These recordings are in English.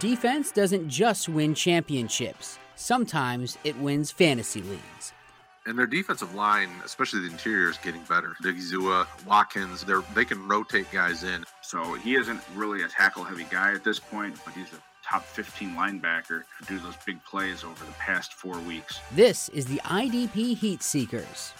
Defense doesn't just win championships, sometimes it wins fantasy leagues. And their defensive line, especially the interior, is getting better. Digizua, Watkins, they're they can rotate guys in. So he isn't really a tackle heavy guy at this point, but he's a top 15 linebacker to do those big plays over the past four weeks. This is the IDP Heat Seekers.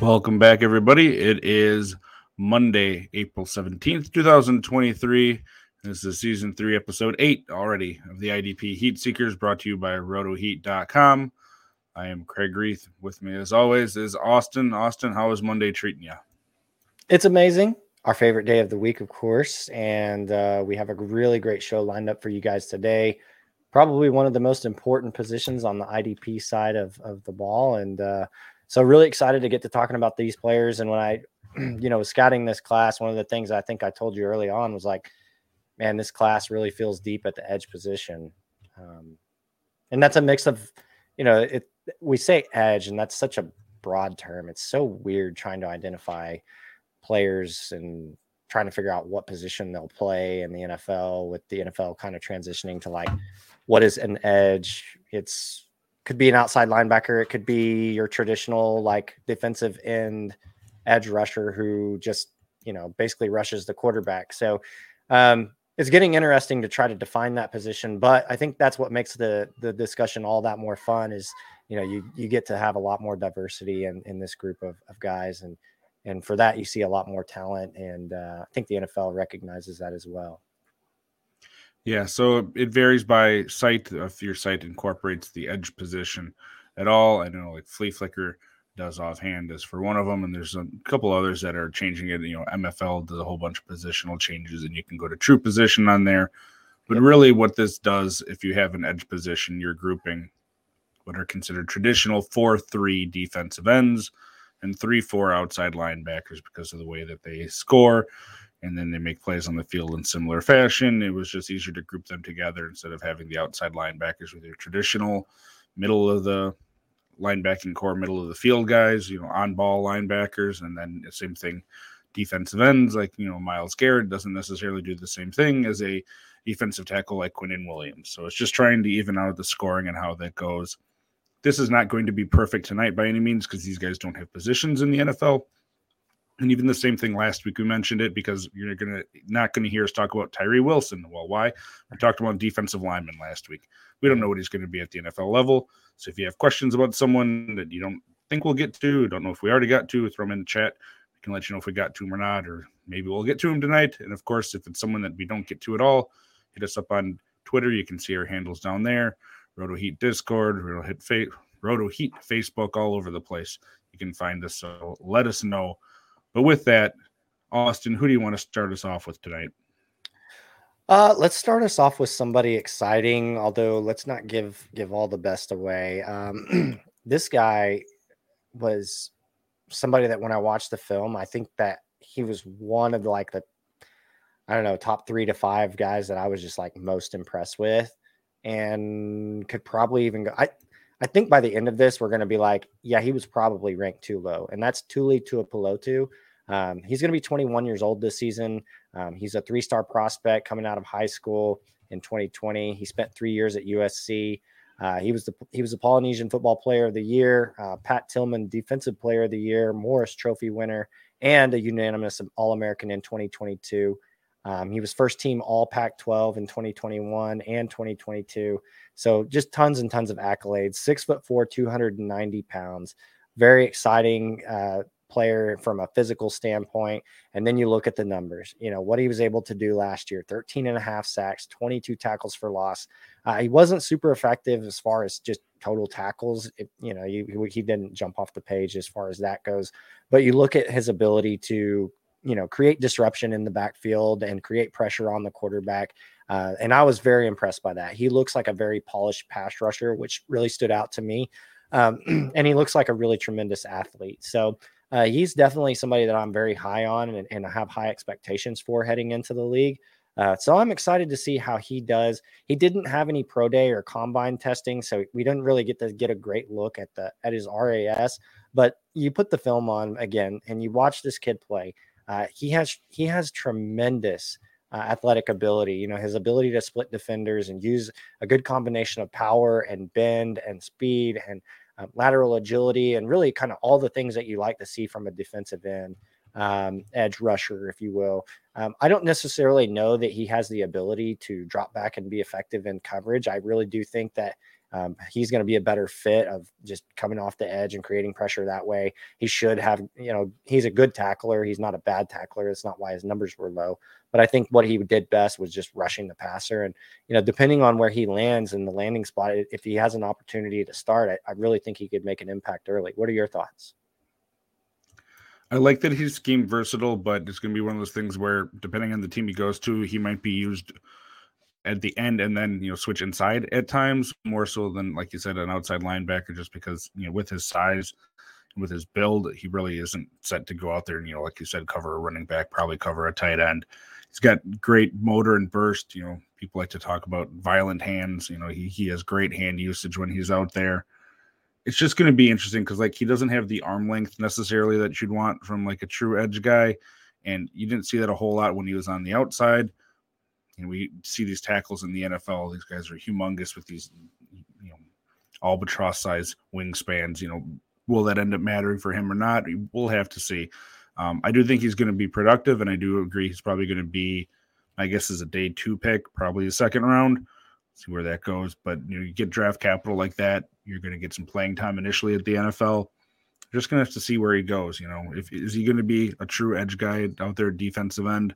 Welcome back, everybody. It is Monday, April 17th, 2023. This is season three, episode eight already of the IDP Heat Seekers brought to you by rotoheat.com. I am Kraig Reith. With me, as always, is Austin. Austin, how is Monday treating you? It's amazing. Our favorite day of the week, of course. And uh, we have a really great show lined up for you guys today. Probably one of the most important positions on the IDP side of, of the ball. And uh, so, really excited to get to talking about these players. And when I, you know, scouting this class, one of the things I think I told you early on was like, man, this class really feels deep at the edge position. Um, and that's a mix of, you know, it, we say edge, and that's such a broad term. It's so weird trying to identify players and trying to figure out what position they'll play in the NFL with the NFL kind of transitioning to like what is an edge. It's could be an outside linebacker, it could be your traditional like defensive end edge rusher who just, you know, basically rushes the quarterback. So um it's getting interesting to try to define that position, but I think that's what makes the the discussion all that more fun is you know you you get to have a lot more diversity in in this group of, of guys and and for that you see a lot more talent and uh, I think the NFL recognizes that as well. Yeah, so it varies by site if your site incorporates the edge position at all. I don't know like Fleaflicker does offhand is for one of them, and there's a couple others that are changing it. You know, MFL does a whole bunch of positional changes, and you can go to true position on there. But really, what this does, if you have an edge position, you're grouping what are considered traditional 4 3 defensive ends and 3 4 outside linebackers because of the way that they score and then they make plays on the field in similar fashion. It was just easier to group them together instead of having the outside linebackers with your traditional middle of the linebacking corps, middle of the field guys, you know, on ball linebackers, and then the same thing, defensive ends like you know Myles Garrett doesn't necessarily do the same thing as a defensive tackle like Quinnen Williams. So it's just trying to even out the scoring and how that goes. This is not going to be perfect tonight by any means because these guys don't have positions in the NFL. And even the same thing last week, we mentioned it because you're gonna not gonna hear us talk about Tyree Wilson. Well, why? We talked about defensive lineman last week. We don't know what he's going to be at the NFL level. So if you have questions about someone that you don't think we'll get to, don't know if we already got to, throw them in the chat. We can let you know if we got to him or not, or maybe we'll get to him tonight. And of course, if it's someone that we don't get to at all, hit us up on Twitter. You can see our handles down there. Roto Heat Discord, Roto Heat, Fa- Roto Heat Facebook, all over the place. You can find us. So let us know. But with that, Austin, who do you want to start us off with tonight? Uh, let's start us off with somebody exciting. Although let's not give give all the best away. Um, this guy was somebody that when I watched the film, I think that he was one of like the I don't know top three to five guys that I was just like most impressed with, and could probably even go. I I think by the end of this, we're going to be like, yeah, he was probably ranked too low, and that's Tuli Tuipulotu. Um, he's going to be 21 years old this season. Um, he's a three-star prospect coming out of high school in 2020. He spent three years at USC. Uh, he was the he was the Polynesian Football Player of the Year, uh, Pat Tillman Defensive Player of the Year, Morris Trophy winner, and a unanimous All American in 2022. Um, he was first team All Pac 12 in 2021 and 2022. So just tons and tons of accolades. Six foot four, 290 pounds. Very exciting uh, player from a physical standpoint. And then you look at the numbers, you know, what he was able to do last year 13 and a half sacks, 22 tackles for loss. Uh, he wasn't super effective as far as just total tackles. It, you know, he, he didn't jump off the page as far as that goes. But you look at his ability to you know create disruption in the backfield and create pressure on the quarterback uh, and i was very impressed by that he looks like a very polished pass rusher which really stood out to me um, and he looks like a really tremendous athlete so uh, he's definitely somebody that i'm very high on and, and i have high expectations for heading into the league uh, so I'm excited to see how he does. He didn't have any pro day or combine testing, so we didn't really get to get a great look at the at his RAS. But you put the film on again and you watch this kid play. Uh, he has he has tremendous uh, athletic ability. You know, his ability to split defenders and use a good combination of power and bend and speed and uh, lateral agility and really kind of all the things that you like to see from a defensive end um, edge rusher, if you will. Um, I don't necessarily know that he has the ability to drop back and be effective in coverage. I really do think that um, he's going to be a better fit of just coming off the edge and creating pressure that way. He should have, you know, he's a good tackler. He's not a bad tackler. It's not why his numbers were low. But I think what he did best was just rushing the passer. And, you know, depending on where he lands in the landing spot, if he has an opportunity to start, I, I really think he could make an impact early. What are your thoughts? I like that he's scheme versatile, but it's going to be one of those things where, depending on the team he goes to, he might be used at the end and then you know switch inside at times more so than like you said an outside linebacker just because you know with his size with his build he really isn't set to go out there and you know like you said cover a running back probably cover a tight end he's got great motor and burst you know people like to talk about violent hands you know he, he has great hand usage when he's out there it's just going to be interesting because like he doesn't have the arm length necessarily that you'd want from like a true edge guy and you didn't see that a whole lot when he was on the outside and we see these tackles in the NFL. These guys are humongous with these, you know, albatross size wingspans. You know, will that end up mattering for him or not? We'll have to see. Um, I do think he's going to be productive, and I do agree he's probably going to be, I guess, is a day two pick, probably a second round. See where that goes. But you know, you get draft capital like that, you're going to get some playing time initially at the NFL. Just going to have to see where he goes. You know, if is he going to be a true edge guy out there, defensive end?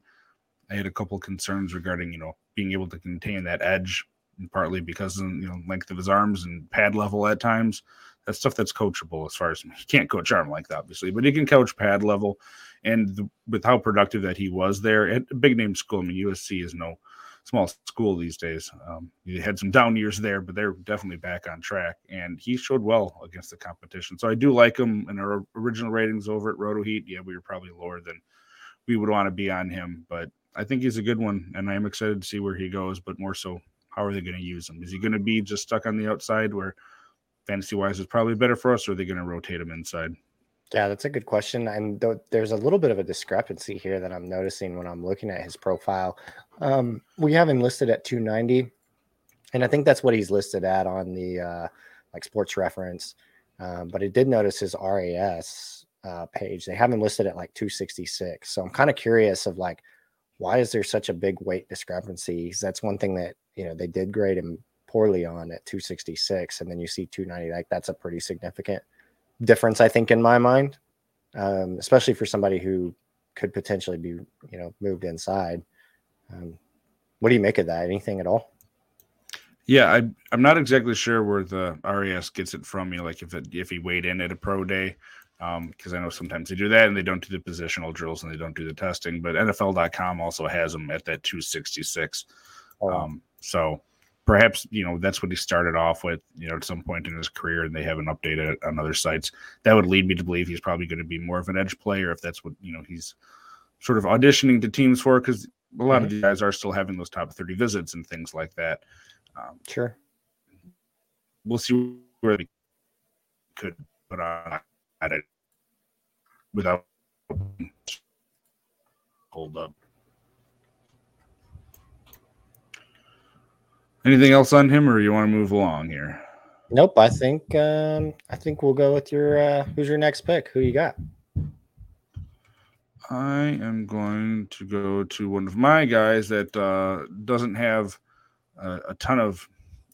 I had a couple concerns regarding you know being able to contain that edge, partly because of you know length of his arms and pad level at times. That's stuff that's coachable as far as he can't coach arm length, obviously, but he can coach pad level. And the, with how productive that he was there at a big name school, I mean USC is no small school these days. Um, he had some down years there, but they're definitely back on track. And he showed well against the competition. So I do like him in our original ratings over at Roto Heat. Yeah, we were probably lower than we would want to be on him, but I think he's a good one, and I am excited to see where he goes. But more so, how are they going to use him? Is he going to be just stuck on the outside, where fantasy wise is probably better for us, or are they going to rotate him inside? Yeah, that's a good question. And th- there's a little bit of a discrepancy here that I'm noticing when I'm looking at his profile. Um, we have him listed at 290, and I think that's what he's listed at on the uh, like Sports Reference. Um, but I did notice his RAS uh, page. They have him listed at like 266. So I'm kind of curious of like why is there such a big weight discrepancy? That's one thing that you know they did grade him poorly on at 266, and then you see 290. Like that's a pretty significant difference, I think, in my mind, um, especially for somebody who could potentially be you know moved inside. Um, what do you make of that? Anything at all? Yeah, I, I'm not exactly sure where the RAS gets it from. You know, like if it, if he weighed in at a pro day, because um, I know sometimes they do that and they don't do the positional drills and they don't do the testing. But NFL.com also has them at that 266. Oh. Um, so perhaps you know that's what he started off with. You know, at some point in his career, and they haven't updated it on other sites. That would lead me to believe he's probably going to be more of an edge player if that's what you know he's sort of auditioning to teams for. Because a lot mm-hmm. of these guys are still having those top 30 visits and things like that. Um, sure. We'll see where they could put on at it without hold up. Anything else on him, or you want to move along here? Nope. I think um, I think we'll go with your uh, who's your next pick. Who you got? I am going to go to one of my guys that uh, doesn't have a, a, ton of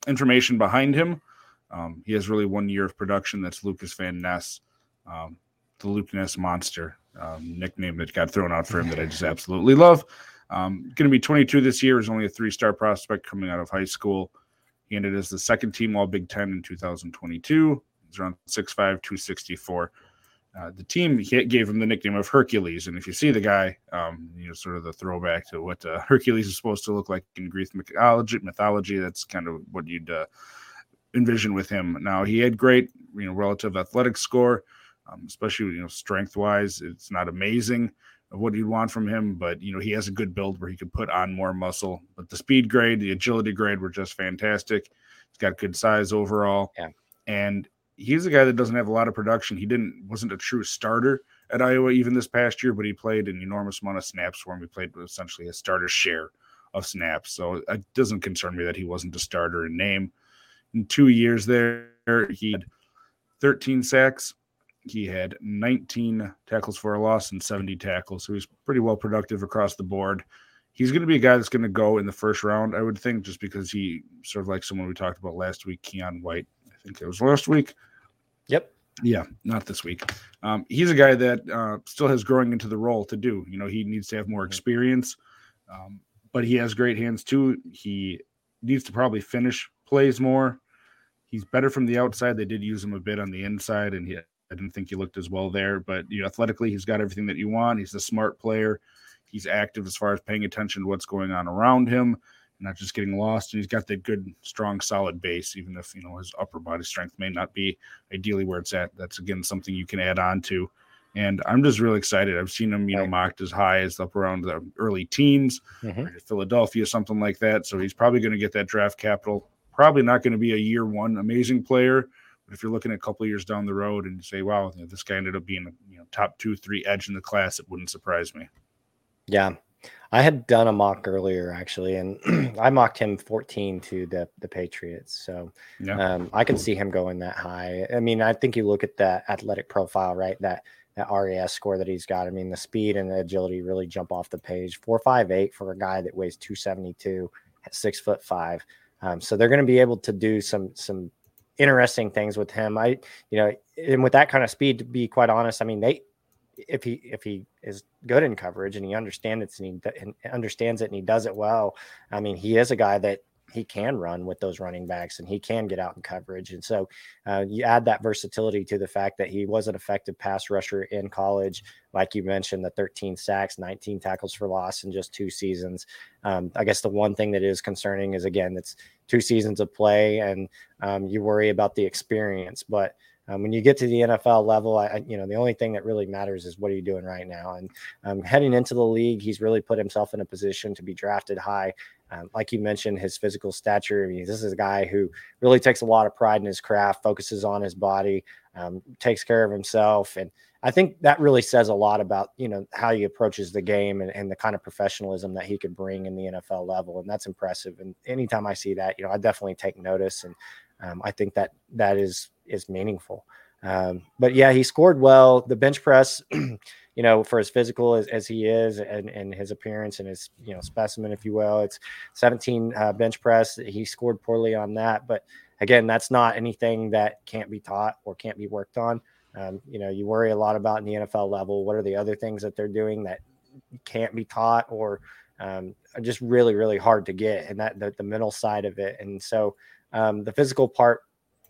information behind him. Um, he has really one year of production. That's Lucas Van Ness um, the Luke Ness Monster um, nickname that got thrown out for him that I just absolutely love. Um, going to be 22 this year. Is only a three-star prospect coming out of high school. He ended as the second team All Big Ten in 2022. He's around 6'5", 264. Uh, the team gave him the nickname of Hercules, and if you see the guy, um, you know, sort of the throwback to what uh, Hercules is supposed to look like in Greek mythology. Mythology, that's kind of what you'd uh, envision with him. Now he had great, you know, relative athletic score um, especially you know strength wise. It's not amazing of what you'd want from him, but you know he has a good build where he could put on more muscle. But the speed grade, the agility grade were just fantastic. He's got good size overall, yeah. and he's a guy that doesn't have a lot of production. He didn't wasn't a true starter at Iowa even this past year, but he played an enormous amount of snaps for him. He played essentially a starter share of snaps. So it doesn't concern me that he wasn't a starter in name. In two years there, he had 13 sacks. He had 19 tackles for a loss and 70 tackles. So he's pretty well productive across the board. He's going to be a guy that's going to go in the first round, I would think, just because he sort of like someone we talked about last week, Keion White. I think it was last week. Yep. Yeah, not this week. Um, he's a guy that uh, still has growing into the role to do. You know, he needs to have more experience. Um, but he has great hands too. He needs to probably finish plays more. He's better from the outside. They did use him a bit on the inside, and he, I didn't think he looked as well there. But you know, athletically, he's got everything that you want. He's a smart player. He's active as far as paying attention to what's going on around him, not just getting lost. And he's got that good, strong, solid base, even if you know his upper body strength may not be ideally where it's at. That's again something you can add on to. And I'm just really excited. I've seen him, you know, mocked as high as up around the early teens, mm-hmm. Philadelphia, something like that. So he's probably going to get that draft capital. Probably not going to be a year one amazing player, if you're looking at a couple years down the road and you say, "Wow, you know, this guy ended up being a you know top two, three edge in the class," it wouldn't surprise me. Yeah, I had done a mock earlier actually, and I mocked him 14 to the the Patriots. So yeah. um, I can see him going that high. I mean, I think you look at that athletic profile, right? That that RAS score that he's got. I mean, the speed and the agility really jump off the page. Four five eight for a guy that weighs 272 at six foot five. Um, so they're going to be able to do some some interesting things with him. I, you know, and with that kind of speed, to be quite honest, I mean, they if he if he is good in coverage and he understands it and he and understands it and he does it well, I mean, he is a guy that he can run with those running backs and he can get out in coverage. And so uh, you add that versatility to the fact that he was an effective pass rusher in college. Like you mentioned, the 13 sacks, 19 tackles for loss in just two seasons. Um, I guess the one thing that is concerning is, again, it's two seasons of play and um, you worry about the experience. But um, when you get to the NFL level, I, you know, the only thing that really matters is what are you doing right now. And um, heading into the league, he's really put himself in a position to be drafted high. Um, like you mentioned, his physical stature. I mean, this is a guy who really takes a lot of pride in his craft, focuses on his body, um, takes care of himself, and I think that really says a lot about you know how he approaches the game and, and the kind of professionalism that he could bring in the NFL level, and that's impressive. And anytime I see that, you know, I definitely take notice, and um, I think that that is is meaningful. Um, but yeah, he scored well. The bench press, you know, for as physical as, as he is and, and his appearance and his, you know, specimen, if you will, it's 17 uh, bench press. He scored poorly on that. But again, that's not anything that can't be taught or can't be worked on. Um, you know, you worry a lot about in the NFL level. What are the other things that they're doing that can't be taught or um, are just really, really hard to get? And that the, the mental side of it. And so um, the physical part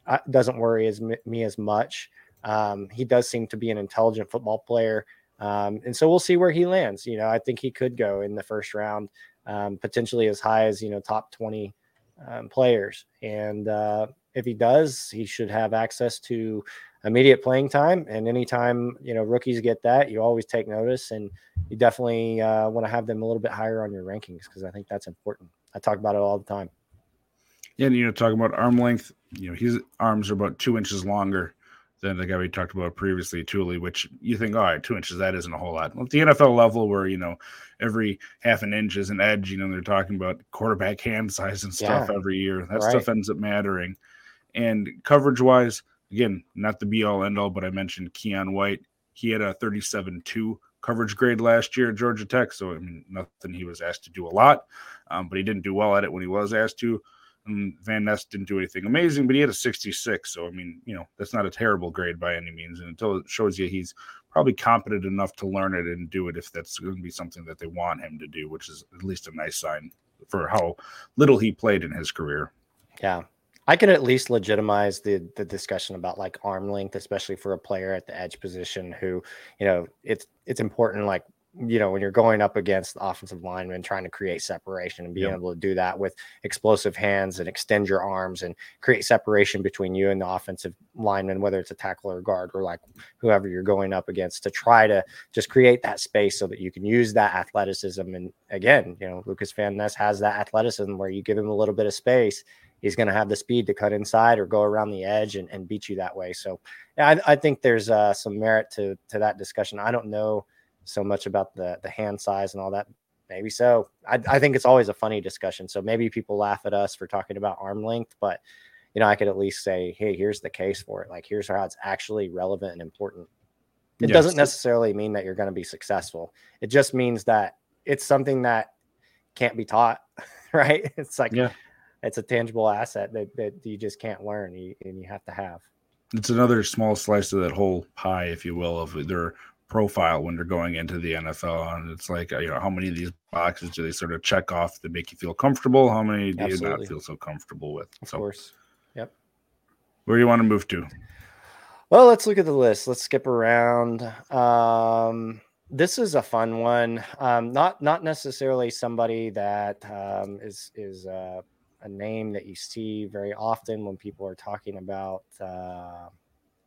uh, doesn't worry as me as much. Um, he does seem to be an intelligent football player. Um, and so we'll see where he lands. You know, I think he could go in the first round, um, potentially as high as, you know, top 20 um, players. And uh, if he does, he should have access to immediate playing time. And anytime, you know, rookies get that, you always take notice and you definitely uh, want to have them a little bit higher on your rankings because I think that's important. I talk about it all the time. Yeah, and, you know, talking about arm length, you know, his arms are about two inches longer than the guy we talked about previously, Tuli, which you think, all right, two inches, that isn't a whole lot. Well, at the NFL level, where, you know, every half an inch is an edge, you know, they're talking about quarterback hand size and stuff yeah. every year. That right. stuff ends up mattering. And coverage wise, again, not the be all end all, but I mentioned Keion White. He had a 37 2 coverage grade last year at Georgia Tech. So, I mean, nothing he was asked to do a lot, um, but he didn't do well at it when he was asked to. And Van Ness didn't do anything amazing, but he had a 66. So, I mean, you know, that's not a terrible grade by any means. And until it shows you he's probably competent enough to learn it and do it if that's going to be something that they want him to do, which is at least a nice sign for how little he played in his career. Yeah. I can at least legitimize the the discussion about like arm length, especially for a player at the edge position who, you know, it's it's important like you know, when you're going up against the offensive lineman trying to create separation and being yep. able to do that with explosive hands and extend your arms and create separation between you and the offensive lineman, whether it's a tackle or guard or like whoever you're going up against to try to just create that space so that you can use that athleticism. And again, you know, Lucas Van Ness has that athleticism where you give him a little bit of space he's going to have the speed to cut inside or go around the edge and, and beat you that way. So I, I think there's uh, some merit to to that discussion. I don't know so much about the the hand size and all that. Maybe so. I, I think it's always a funny discussion. So maybe people laugh at us for talking about arm length, but you know, I could at least say, hey, here's the case for it. Like, here's how it's actually relevant and important. It yes. doesn't necessarily mean that you're going to be successful. It just means that it's something that can't be taught, right? It's like, yeah. it's a tangible asset that, that you just can't learn and you have to have. It's another small slice of that whole pie, if you will, of their profile when they're going into the NFL. And it's like, you know, how many of these boxes do they sort of check off to make you feel comfortable? How many do Absolutely. you not feel so comfortable with? Of so, course. Yep. Where do you want to move to? Well, let's look at the list. Let's skip around. Um, this is a fun one. Um, not not necessarily somebody that um, is is uh, a name that you see very often when people are talking about uh,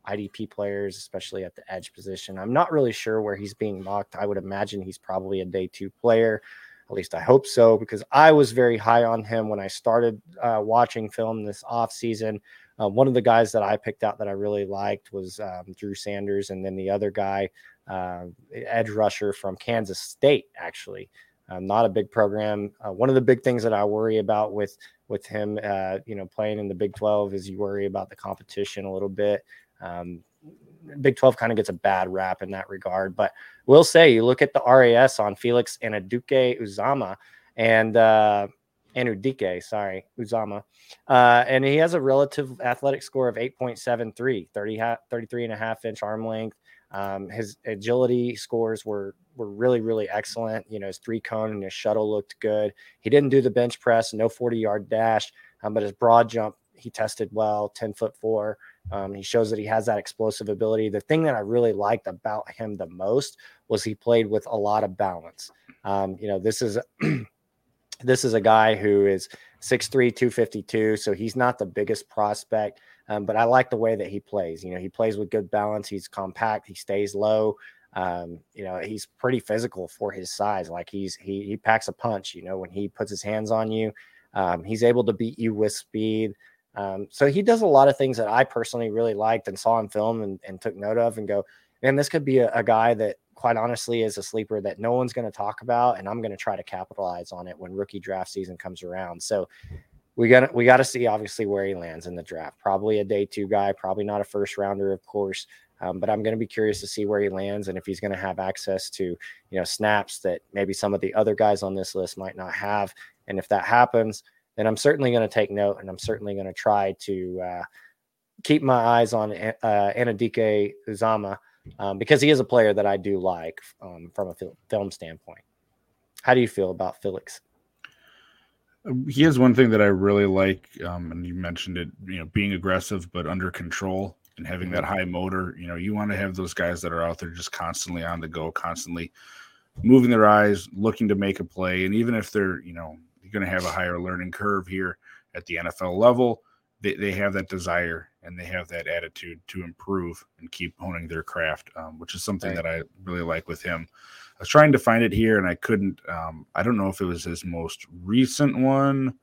IDP players, especially at the edge position. I'm not really sure where he's being mocked. I would imagine he's probably a day two player. At least I hope so, because I was very high on him when I started uh, watching film this off season. Uh, one of the guys that I picked out that I really liked was um, Drew Sanders, and then the other guy, uh, edge rusher from Kansas State, actually. Um, not a big program. Uh, one of the big things that I worry about with with him, uh, you know, playing in the Big 12 is you worry about the competition a little bit. Um, Big 12 kind of gets a bad rap in that regard. But we'll say you look at the RAS on Felix Anudike Uzomah and uh, Anudike, sorry, Uzomah. Uh, and he has a relative athletic score of 8.73, 30, 33 and a half inch arm length. Um, his agility scores were were really really excellent. You know, his three cone and his shuttle looked good. He didn't do the bench press, no 40 yard dash, um, but his broad jump he tested well, 10 foot four. Um, he shows that he has that explosive ability. The thing that I really liked about him the most was he played with a lot of balance. Um, you know, this is this is a guy who is 6'3, 252. So he's not the biggest prospect, um, but I like the way that he plays. You know, he plays with good balance. He's compact. He stays low. Um, you know, he's pretty physical for his size. Like he's he he packs a punch. You know, when he puts his hands on you, um, he's able to beat you with speed. Um, so he does a lot of things that I personally really liked and saw in film and, and took note of and go, man, this could be a, a guy that quite honestly is a sleeper that no one's going to talk about. And I'm going to try to capitalize on it when rookie draft season comes around. So we got we got to see obviously where he lands in the draft. Probably a day two guy, probably not a first rounder, of course. Um, but I'm going to be curious to see where he lands and if he's going to have access to you know snaps that maybe some of the other guys on this list might not have. And if that happens, then I'm certainly going to take note and I'm certainly going to try to uh, keep my eyes on uh, Anudike Uzomah um, because he is a player that I do like um, from a fil- film standpoint. How do you feel about Felix? Um, he has one thing that I really like, um, and you mentioned it. You know, being aggressive but under control and having that mm-hmm. high motor. You know, you want to have those guys that are out there just constantly on the go, constantly moving their eyes, looking to make a play, and even if they're you know going to have a higher learning curve here at the NFL level. They, they have that desire and they have that attitude to improve and keep honing their craft, um, which is something right. that I really like with him. I was trying to find it here and I couldn't. Um, I don't know if it was his most recent one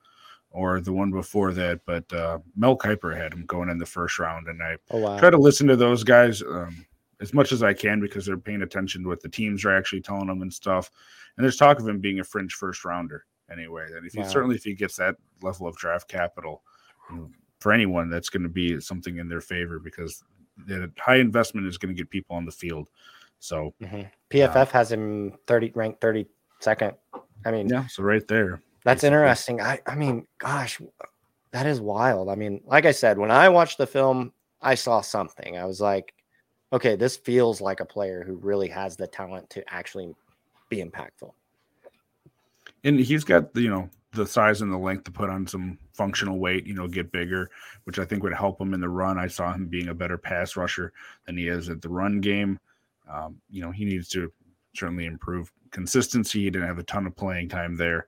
or the one before that, but uh, Mel Kiper had him going in the first round, and I oh, wow. try to listen to those guys um, as much as I can because they're paying attention to what the teams are actually telling them and stuff. And there's talk of him being a fringe first rounder anyway. And if he certainly if he gets that level of draft capital you know, for anyone, that's going to be something in their favor because the high investment is going to get people on the field. So mm-hmm. PFF uh, has him thirty ranked thirty second. I mean, yeah, so right there. That's basically. interesting. I I mean, gosh, that is wild. I mean, like I said, when I watched the film, I saw something. I was like, okay, this feels like a player who really has the talent to actually be impactful and he's got you know the size and the length to put on some functional weight, you know, get bigger, which I think would help him in the run. I saw him being a better pass rusher than he is at the run game. Um, you know, he needs to certainly improve consistency. He didn't have a ton of playing time there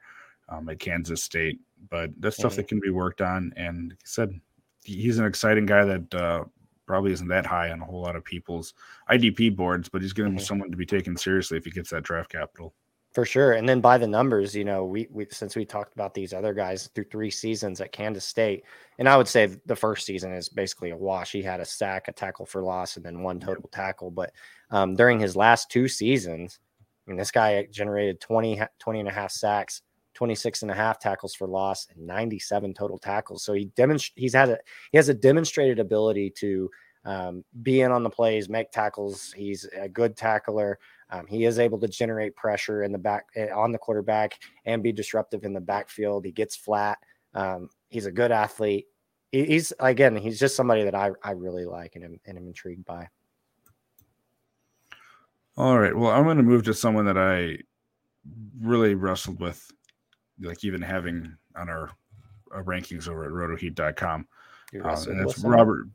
um, at Kansas State, but that's stuff mm-hmm. that can be worked on. And like I said, he's an exciting guy that uh, probably isn't that high on a whole lot of people's IDP boards, but he's going to mm-hmm. be someone to be taken seriously if he gets that draft capital. For sure. And then by the numbers, you know, we, we since we talked about these other guys through three seasons at Kansas State, and I would say the first season is basically a wash. He had a sack, a tackle for loss, and then one total tackle. But um, during his last two seasons, I mean, this guy generated 20, 20 and a half sacks, 26 and a half tackles for loss, and 97 total tackles. So he demonst- he's had a he has a demonstrated ability to um, be in on the plays, make tackles. He's a good tackler. Um, he is able to generate pressure in the back eh, on the quarterback and be disruptive in the backfield. He gets flat. Um, he's a good athlete. He, he's again, he's just somebody that I, I really like and am, and am intrigued by. All right. Well, I'm going to move to someone that I really wrestled with, like even having on our, our rankings over at rotoheat.com. Uh, and it's Robert.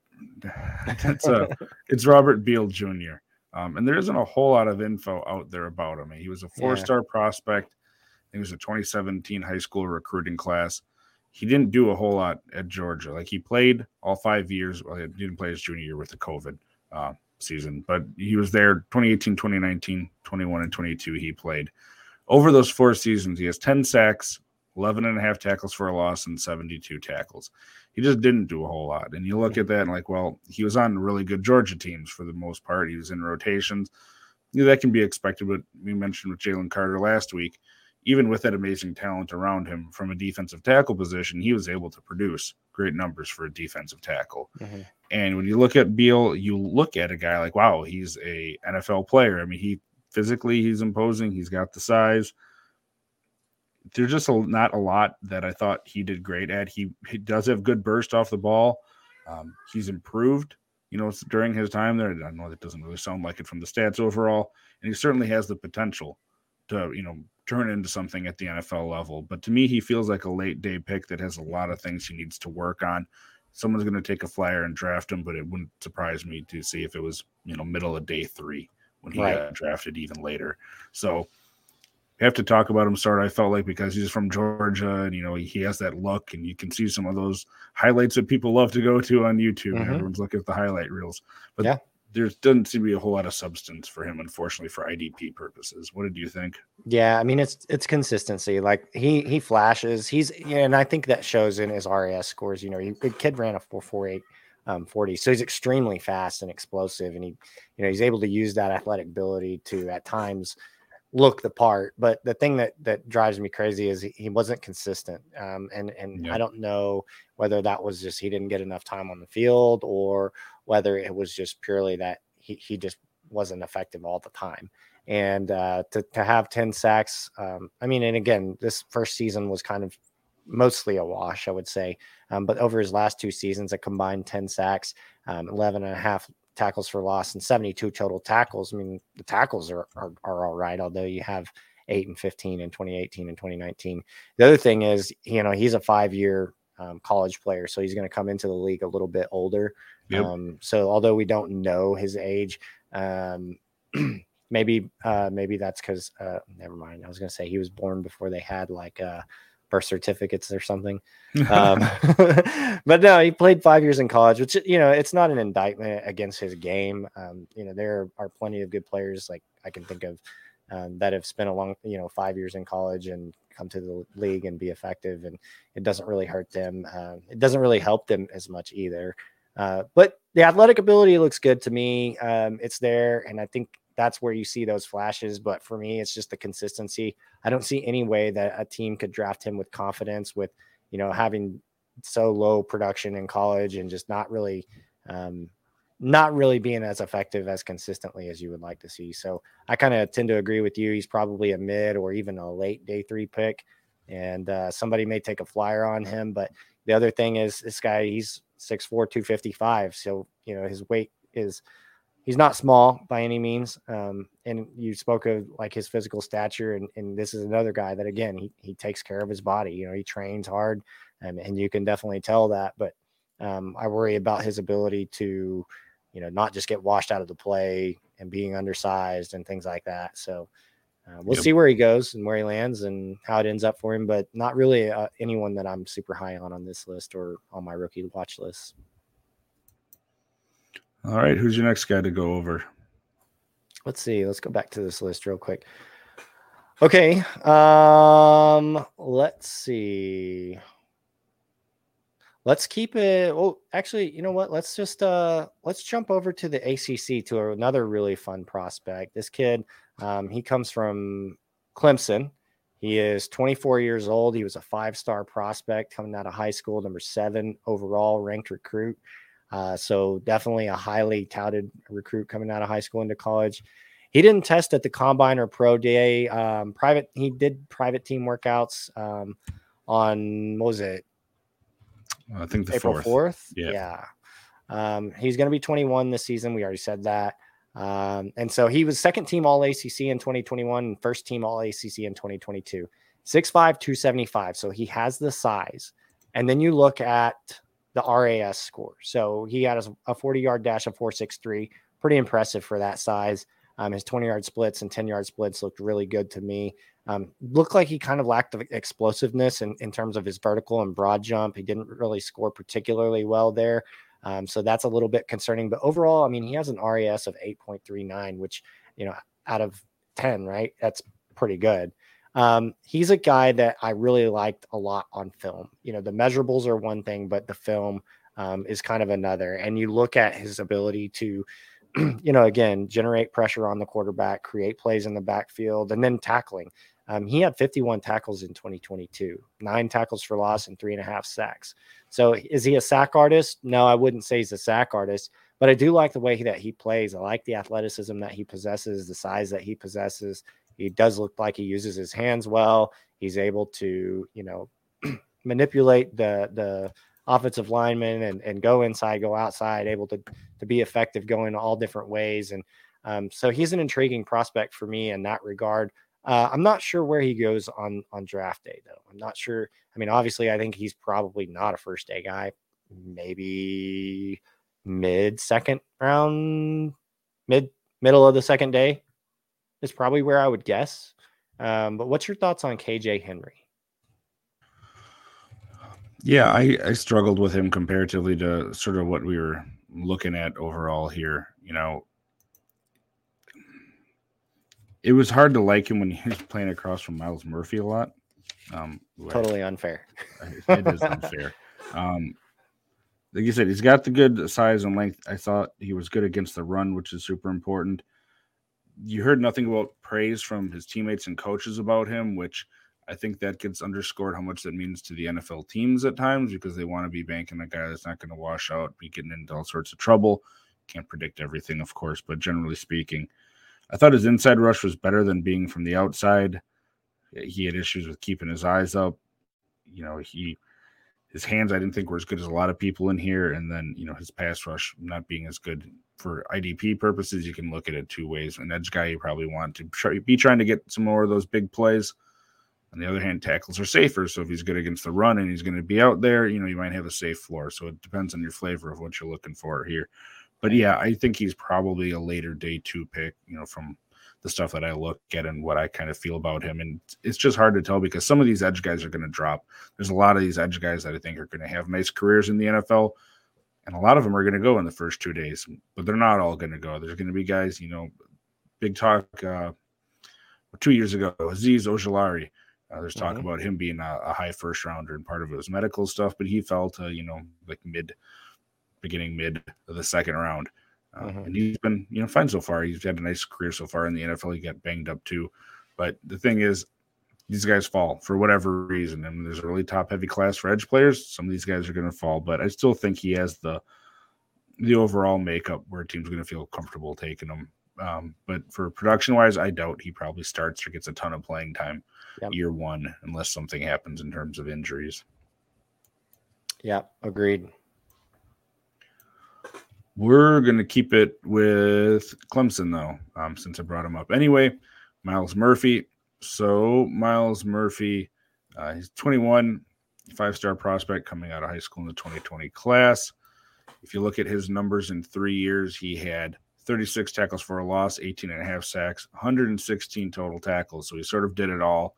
That's it's Robert Beal Jr. Um, and there isn't a whole lot of info out there about him. He was a four star yeah. prospect. He was a 2017 high school recruiting class. He didn't do a whole lot at Georgia. Like he played all five years. Well, he didn't play his junior year with the COVID uh, season, but he was there 2018, 2019, 21, and 22. He played. Over those four seasons, he has 10 sacks, 11 and a half tackles for a loss, and 72 tackles he just didn't do a whole lot. And you look at that and like, well, he was on really good Georgia teams for the most part. He was in rotations. You know, that can be expected. But we mentioned with Jalen Carter last week, even with that amazing talent around him from a defensive tackle position, he was able to produce great numbers for a defensive tackle. Mm-hmm. And when you look at Beal, you look at a guy like, wow, he's a NFL player. I mean, he physically he's imposing. He's got the size there's just a, not a lot that I thought he did great at. He, he does have good burst off the ball. Um, he's improved, you know, during his time there. I know that doesn't really sound like it from the stats overall, and he certainly has the potential to, you know, turn into something at the NFL level. But to me, he feels like a late day pick that has a lot of things he needs to work on. Someone's going to take a flyer and draft him, but it wouldn't surprise me to see if it was, you know, middle of day three when he right. got drafted even later. So have to talk about him of, I felt like because he's from Georgia and you know he has that look and you can see some of those highlights that people love to go to on YouTube. Mm-hmm. Everyone's looking at the highlight reels. But yeah. there doesn't seem to be a whole lot of substance for him, unfortunately, for IDP purposes. What did you think? Yeah, I mean it's it's consistency. Like he he flashes. He's yeah, and I think that shows in his RAS scores. You know, he, the kid ran a four four eight um, 40. So he's extremely fast and explosive, and he, you know, he's able to use that athletic ability to at times look the part. But the thing that that drives me crazy is he, he wasn't consistent. Um, and and yeah. I don't know whether that was just he didn't get enough time on the field or whether it was just purely that he he just wasn't effective all the time. And uh, to to have ten sacks, um, I mean, and again, this first season was kind of mostly a wash, I would say. Um, but over his last two seasons, a combined 10 sacks, um, 11 and a half tackles for loss and 72 total tackles. I mean, the tackles are, are, are all right, although you have eight and 15 in 2018 and 2019. The other thing is, you know, he's a five year um, college player, so he's going to come into the league a little bit older. Yep. Um, so although we don't know his age, um, maybe uh, maybe that's because uh, never mind. I was going to say he was born before they had like uh, birth certificates or something. Um, but no, he played five years in college, which you know it's not an indictment against his game. Um, you know there are plenty of good players like I can think of um, that have spent a long you know five years in college and come to the league and be effective, and it doesn't really hurt them. Uh, it doesn't really help them as much either. Uh, but the athletic ability looks good to me. Um, it's there, and I think that's where you see those flashes. But for me, it's just the consistency. I don't see any way that a team could draft him with confidence, with you know having so low production in college and just not really, um, not really being as effective as consistently as you would like to see. So I kind of tend to agree with you. He's probably a mid or even a late day three pick, and uh, somebody may take a flyer on him. But the other thing is this guy, he's 6'4", 255. So you know his weight is he's not small by any means. Um, and you spoke of like his physical stature, and, and this is another guy that again he he takes care of his body. You know, he trains hard, and and you can definitely tell that. But um, I worry about his ability to, you know, not just get washed out of the play and being undersized and things like that. So. Uh, we'll yep. see where he goes and where he lands and how it ends up for him, but not really uh, anyone that I'm super high on on this list or on my rookie watch list. All right, who's your next guy to go over? Let's see. Let's go back to this list real quick. Okay. Um, let's see. Let's keep it. Oh, actually, you know what? Let's just uh let's jump over to the ACC to another really fun prospect. This kid, um, he comes from Clemson. He is 24 years old. He was a five-star prospect coming out of high school, number seven overall ranked recruit. Uh, so definitely a highly touted recruit coming out of high school into college. He didn't test at the combine or pro day. Um, private, he did private team workouts um, on what was it? I think the April fourth. Yeah. Yeah. Um, he's going to be 21 this season. We already said that. Um, and so he was second team All ACC in 2021 and first team All ACC in 2022. 6'5, 275. So he has the size. And then you look at the RAS score. So he had a 40 yard dash of 463. Pretty impressive for that size. Um, his 20 yard splits and 10 yard splits looked really good to me. Um, looked like he kind of lacked the explosiveness in, in terms of his vertical and broad jump. He didn't really score particularly well there. Um, so that's a little bit concerning. But overall, I mean, he has an RAS of 8.39, which, you know, out of 10, right? That's pretty good. Um, he's a guy that I really liked a lot on film. You know, the measurables are one thing, but the film um, is kind of another. And you look at his ability to, you know, again, generate pressure on the quarterback, create plays in the backfield, and then tackling. Um, he had 51 tackles in 2022, nine tackles for loss, and three and a half sacks. So, is he a sack artist? No, I wouldn't say he's a sack artist, but I do like the way that he plays. I like the athleticism that he possesses, the size that he possesses. He does look like he uses his hands well. He's able to, you know, manipulate the the offensive lineman and, and go inside, go outside, able to to be effective going all different ways. And um, so he's an intriguing prospect for me in that regard. Uh, I'm not sure where he goes on on draft day though. I'm not sure. I mean, obviously, I think he's probably not a first day guy. Maybe mid second round, mid middle of the second day is probably where I would guess. Um, but what's your thoughts on KJ Henry? Yeah, I, I struggled with him comparatively to sort of what we were looking at overall here. You know, it was hard to like him when he was playing across from Myles Murphy a lot. Um, totally unfair. it is unfair. Um, like you said, he's got the good size and length. I thought he was good against the run, which is super important. You heard nothing about praise from his teammates and coaches about him, which I think that gets underscored how much that means to the NFL teams at times because they want to be banking a guy that's not going to wash out, be getting into all sorts of trouble. Can't predict everything, of course, but generally speaking, I thought his inside rush was better than being from the outside. He had issues with keeping his eyes up. You know, he his hands I didn't think were as good as a lot of people in here, and then you know his pass rush not being as good for IDP purposes. You can look at it two ways. An edge guy you probably want to try, be trying to get some more of those big plays. On the other hand, tackles are safer. So if he's good against the run and he's going to be out there, you know, you might have a safe floor. So it depends on your flavor of what you're looking for here. But yeah, I think he's probably a later day two pick, you know, from the stuff that I look at and what I kind of feel about him. And it's just hard to tell because some of these edge guys are going to drop. There's a lot of these edge guys that I think are going to have nice careers in the NFL. And a lot of them are going to go in the first two days, but they're not all going to go. There's going to be guys, you know, big talk uh, two years ago, Azeez Ojulari. Uh, there's talk mm-hmm. about him being a, a, high first rounder and part of it was medical stuff, but he fell to, you know, like mid, beginning mid of the second round. Uh, mm-hmm. And he's been, you know, fine so far. He's had a nice career so far in the NFL. He got banged up too. But the thing is, these guys fall for whatever reason. I mean, there's a really top heavy class for edge players. Some of these guys are going to fall, but I still think he has the the overall makeup where a team's going to feel comfortable taking him. Um, but for production wise, I doubt he probably starts or gets a ton of playing time yep. year one, unless something happens in terms of injuries. Yeah, agreed. We're going to keep it with Clemson, though, um, since I brought him up. Anyway, Myles Murphy. So, Myles Murphy, uh, he's 21, five star prospect coming out of high school in the 2020 class. If you look at his numbers in three years, he had 36 tackles for a loss, 18 and a half sacks, 116 total tackles. So he sort of did it all.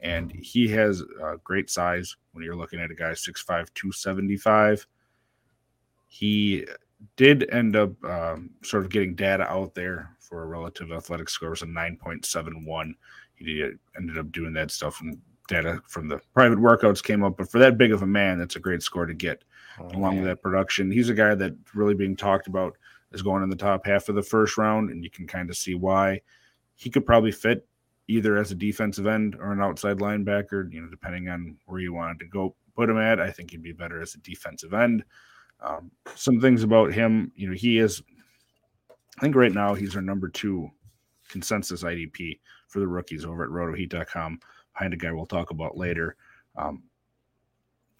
And he has uh, great size when you're looking at a guy 6'5, 275. He did end up um, sort of getting data out there for a relative athletic score was a 9.71. He ended up doing that stuff and data from the private workouts came up. But for that big of a man, that's a great score to get oh, along man. with that production. He's a guy that really being talked about is going in the top half of the first round, and you can kind of see why he could probably fit either as a defensive end or an outside linebacker, you know, depending on where you wanted to go put him at. I think he'd be better as a defensive end. Um, some things about him, you know, he is, I think right now he's our number two consensus IDP for the rookies over at rotoheat.com behind a guy we'll talk about later. Um,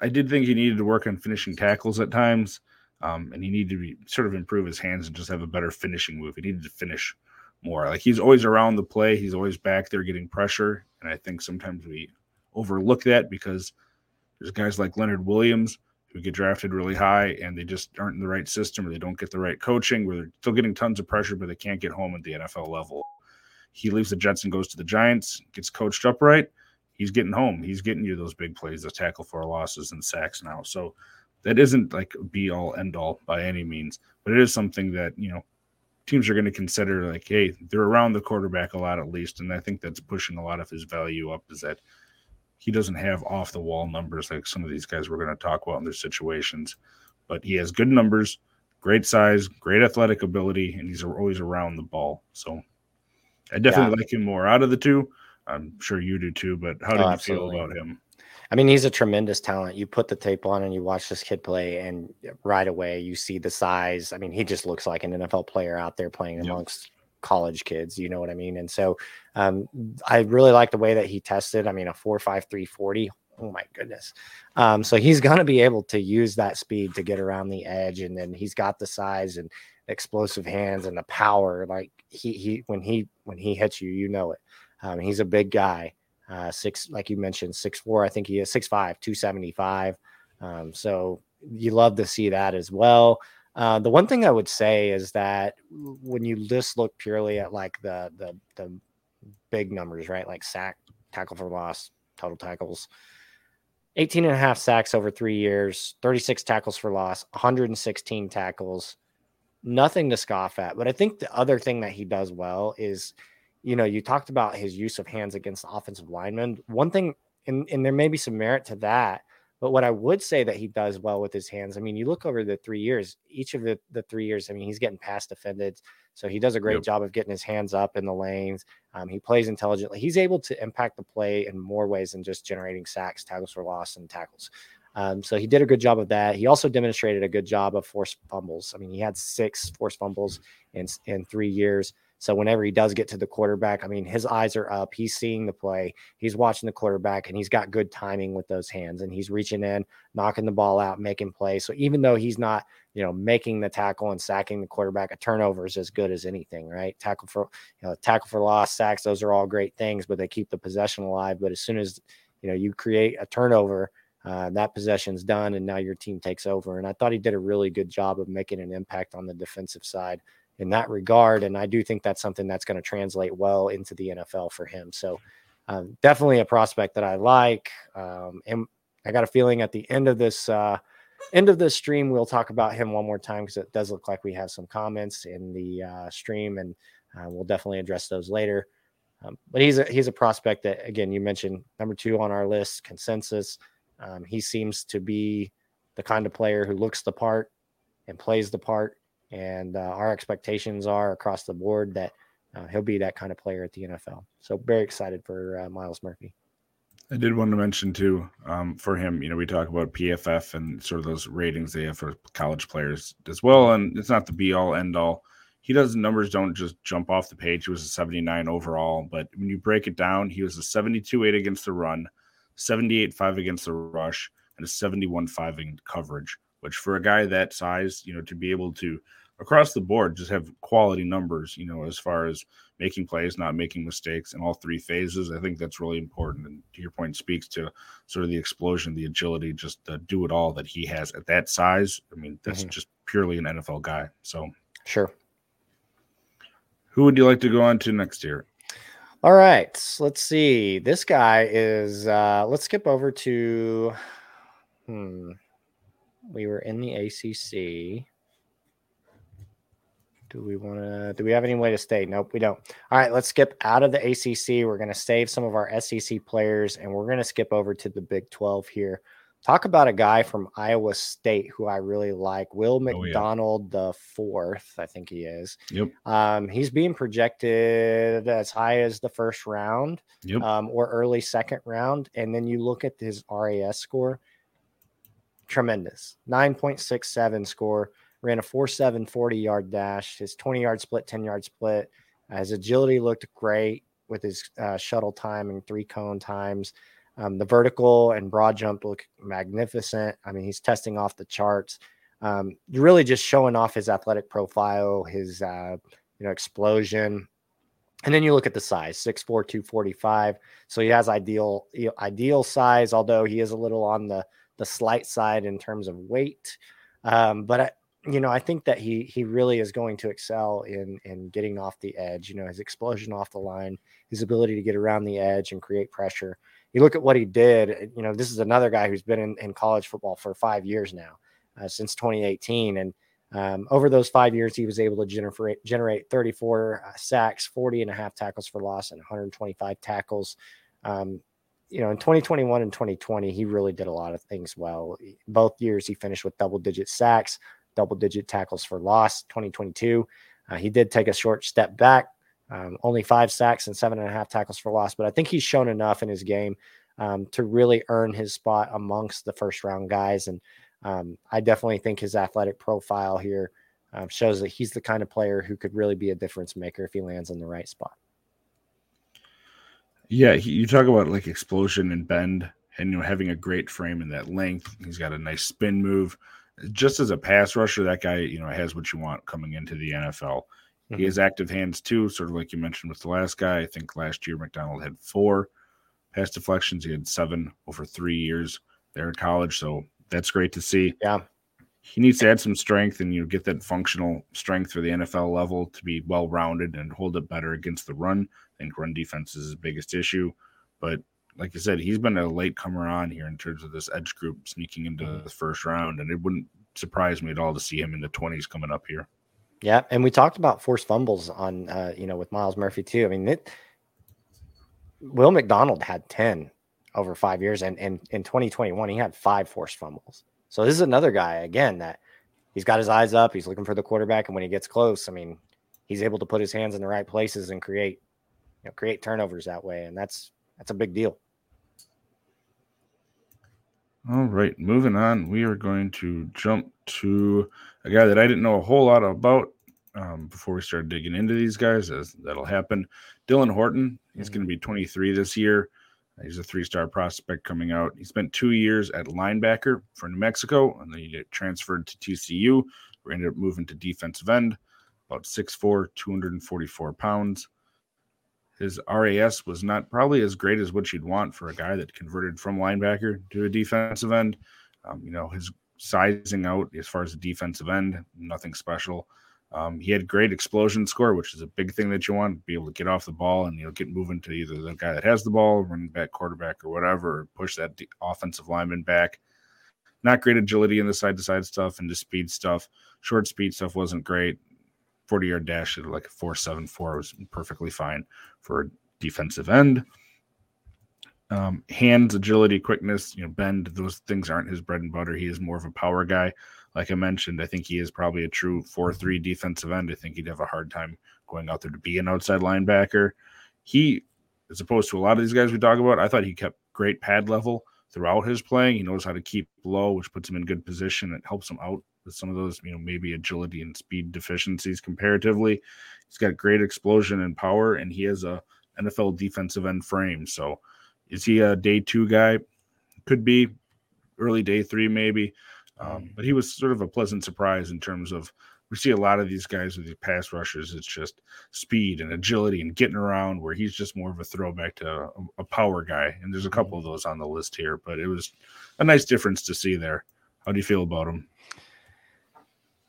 I did think he needed to work on finishing tackles at times, um, and he needed to be, sort of improve his hands and just have a better finishing move. He needed to finish more. Like he's always around the play, he's always back there getting pressure, and I think sometimes we overlook that because there's guys like Leonard Williams who get drafted really high and they just aren't in the right system or they don't get the right coaching where they're still getting tons of pressure, but they can't get home at the NFL level. He leaves the Jets and goes to the Giants, gets coached up right. He's getting home. He's getting you those big plays, the tackle for losses and sacks now. So that isn't like be all end all by any means, but it is something that, you know, teams are going to consider like, hey, they're around the quarterback a lot at least. And I think that's pushing a lot of his value up is that he doesn't have off the wall numbers like some of these guys we're going to talk about in their situations, but he has good numbers, great size, great athletic ability, and he's always around the ball. So I definitely yeah. like him more out of the two. I'm sure you do too, but how do oh, you absolutely. feel about him? I mean, he's a tremendous talent. You put the tape on and you watch this kid play, and right away you see the size. I mean, he just looks like an NFL player out there playing amongst college kids. You know what I mean? And so um, I really like the way that he tested. I mean, a four five three forty. Oh my goodness. Um, so he's going to be able to use that speed to get around the edge, and then he's got the size and explosive hands and the power. Like he he when he when he hits you, you know it. Um, he's a big guy. Uh, six, like you mentioned, six four. I think he is six five, two seventy five. Um, so you love to see that as well. Uh, the one thing I would say is that when you just look purely at like the the the big numbers, right? Like sack, tackle for loss, total tackles, 18 and a half sacks over three years, 36 tackles for loss, 116 tackles, nothing to scoff at. But I think the other thing that he does well is, you know, you talked about his use of hands against offensive linemen. One thing, and, and there may be some merit to that, but what I would say that he does well with his hands, I mean, you look over the three years, each of the, the three years, I mean, he's getting pass defended. So he does a great yep. job of getting his hands up in the lanes. Um, he plays intelligently. He's able to impact the play in more ways than just generating sacks, tackles for loss, and tackles. Um, so he did a good job of that. He also demonstrated a good job of forced fumbles. I mean, he had six forced fumbles in in three years. So whenever he does get to the quarterback, I mean, his eyes are up. He's seeing the play. He's watching the quarterback, and he's got good timing with those hands. And he's reaching in, knocking the ball out, making plays. So even though he's not, you know, making the tackle and sacking the quarterback, a turnover is as good as anything, right? Tackle for, you know, tackle for loss, sacks. Those are all great things, but they keep the possession alive. But as soon as you know you create a turnover, uh, that possession's done, and now your team takes over. And I thought he did a really good job of making an impact on the defensive side in that regard. And I do think that's something that's going to translate well into the NFL for him. So um, definitely a prospect that I like. Um, and I got a feeling at the end of this uh, end of this stream, we'll talk about him one more time because it does look like we have some comments in the uh, stream, and uh, we'll definitely address those later. Um, but he's a he's a prospect that again you mentioned number two on our list consensus. Um, he seems to be the kind of player who looks the part and plays the part and uh, our expectations are across the board that uh, he'll be that kind of player at the NFL. So very excited for uh, Myles Murphy. I did want to mention too um, for him. You know, we talk about PFF and sort of those ratings they have for college players as well, and it's not the be all end all. He does numbers don't just jump off the page. He was a 79 overall, but when you break it down, he was a 72 8 against the run, 78 5 against the rush, and a 71 5 in coverage. Which for a guy that size, you know, to be able to across the board just have quality numbers, you know, as far as making plays, not making mistakes in all three phases. I think that's really important. And to your point, speaks to sort of the explosion, the agility, just the do it all that he has at that size. I mean, that's mm-hmm. just purely an NFL guy. So, sure. Who would you like to go on to next year? All right, let's see. This guy is. uh Let's skip over to. Hmm. We were in the ACC. Do we want to? Do we have any way to stay? Nope, we don't. All right, let's skip out of the ACC. We're going to save some of our SEC players, and we're going to skip over to the Big Twelve here. Talk about a guy from Iowa State who I really like, Will McDonald oh, yeah. the fourth, I think he is. Yep. Um, he's being projected as high as the first round, yep. um, or early second round, and then you look at his RAS score. Tremendous, nine point six seven score. Ran a four seven 40 yard dash. His twenty yard split, ten yard split. Uh, his agility looked great with his uh, shuttle time and three cone times. Um, the vertical and broad jump look magnificent. I mean, he's testing off the charts. Um, really just showing off his athletic profile, his uh, you know explosion. And then you look at the size, 6'4, 245. So he has ideal ideal size, although he is a little on the the slight side in terms of weight. Um, but I, you know, I think that he he really is going to excel in in getting off the edge. You know, his explosion off the line, his ability to get around the edge and create pressure you look at what he did. Eh, you know, this is another guy who's been in, in college football for five years now, uh, since 2018, and um, over those five years, he was able to generate generate 34 uh, sacks, 40 and a half tackles for loss, and 125 tackles. Um, you know, in 2021 and 2020, he really did a lot of things well. Both years, he finished with double digit sacks, double digit tackles for loss. 2022, uh, he did take a short step back, um, only five sacks and seven and a half tackles for loss, but I think he's shown enough in his game um, to really earn his spot amongst the first round guys. And um, I definitely think his athletic profile here uh, shows that he's the kind of player who could really be a difference maker if he lands in the right spot. Yeah, he, you talk about like explosion and bend, and you know having a great frame and that length. He's got a nice spin move. Just as a pass rusher, that guy you know has what you want coming into the NFL. Mm-hmm. He has active hands too, sort of like you mentioned with the last guy. I think last year McDonald had four pass deflections. He had seven over three years there in college. So that's great to see. Yeah. He needs to add some strength and you know, get that functional strength for the NFL level to be well rounded and hold it better against the run. I think run defense is his biggest issue. But like I said, he's been a late comer on here in terms of this edge group sneaking into mm-hmm. the first round. And it wouldn't surprise me at all to see him in the 20s coming up here. Yeah, and we talked about forced fumbles on uh, you know with Myles Murphy too. I mean, it, Will McDonald had ten over five years, and, and in 2021 he had five forced fumbles. So this is another guy again that he's got his eyes up. He's looking for the quarterback, and when he gets close, I mean, he's able to put his hands in the right places and create you know create turnovers that way, and that's that's a big deal. All right, moving on. We are going to jump to a guy that I didn't know a whole lot about um, before we started digging into these guys, as that'll happen. Dylan Horton, he's mm-hmm. going to be 23 this year. He's a three-star prospect coming out. He spent two years at linebacker for New Mexico, and then he transferred to TCU. We ended up moving to defensive end, about 6'4", 244 pounds. His RAS was not probably as great as what you'd want for a guy that converted from linebacker to a defensive end. Um, you know, his sizing out as far as the defensive end, nothing special. Um, he had great explosion score, which is a big thing that you want be able to get off the ball and you know get moving to either the guy that has the ball, running back, quarterback, or whatever, push that offensive lineman back. Not great agility in the side to side stuff and the speed stuff. Short speed stuff wasn't great. 40 yard dash at like a 474 was perfectly fine for a defensive end. Um, hands, agility, quickness, you know, bend, those things aren't his bread and butter. He is more of a power guy. Like I mentioned, I think he is probably a true 4 3 defensive end. I think he'd have a hard time going out there to be an outside linebacker. He, as opposed to a lot of these guys we talk about, I thought he kept great pad level throughout his playing. He knows how to keep low, which puts him in good position. It helps him out with some of those, you know, maybe agility and speed deficiencies comparatively. He's got great explosion and power, and he has a NFL defensive end frame. So is he a day two guy? Could be early day three, maybe. Um, but he was sort of a pleasant surprise in terms of we see a lot of these guys with these pass rushers. It's just speed and agility and getting around, where he's just more of a throwback to a, a power guy. And there's a couple of those on the list here, but it was a nice difference to see there. How do you feel about him?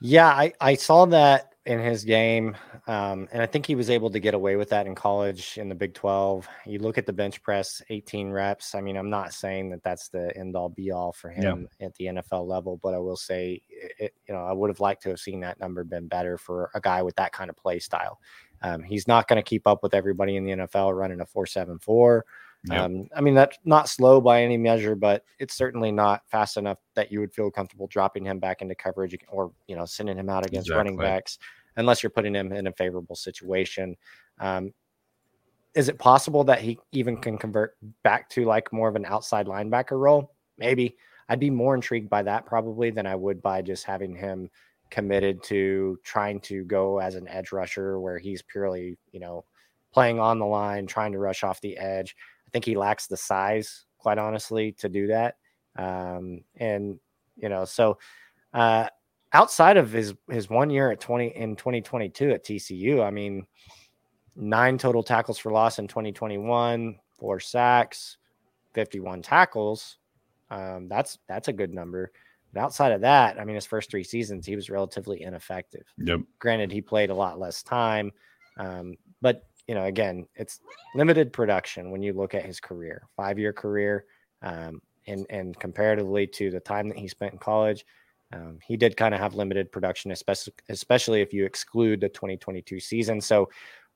Yeah, I, I saw that in his game. Um, and I think he was able to get away with that in college in the Big 12. You look at the bench press, 18 reps. I mean, I'm not saying that that's the end all be all for him yeah. at the NFL level, but I will say, it, you know, I would have liked to have seen that number been better for a guy with that kind of play style. Um, he's not going to keep up with everybody in the NFL running a 474. Yep. Um, I mean, that's not slow by any measure, but it's certainly not fast enough that you would feel comfortable dropping him back into coverage or, you know, sending him out against exactly. running backs unless you're putting him in a favorable situation. Um, is it possible that he even can convert back to like more of an outside linebacker role? Maybe. I'd be more intrigued by that probably than I would by just having him committed to trying to go as an edge rusher where he's purely, you know, playing on the line, trying to rush off the edge think he lacks the size, quite honestly, to do that. Um, and you know, so uh, outside of his his one year at twenty in 2022 at TCU, I mean, nine total tackles for loss in 2021, four sacks, 51 tackles. Um, that's that's a good number. But outside of that, I mean, his first three seasons, he was relatively ineffective. Yep. Granted, he played a lot less time, um, but you know, again, it's limited production when you look at his career, five year career, um, and and comparatively to the time that he spent in college, um, he did kind of have limited production, especially especially if you exclude the 2022 season. So,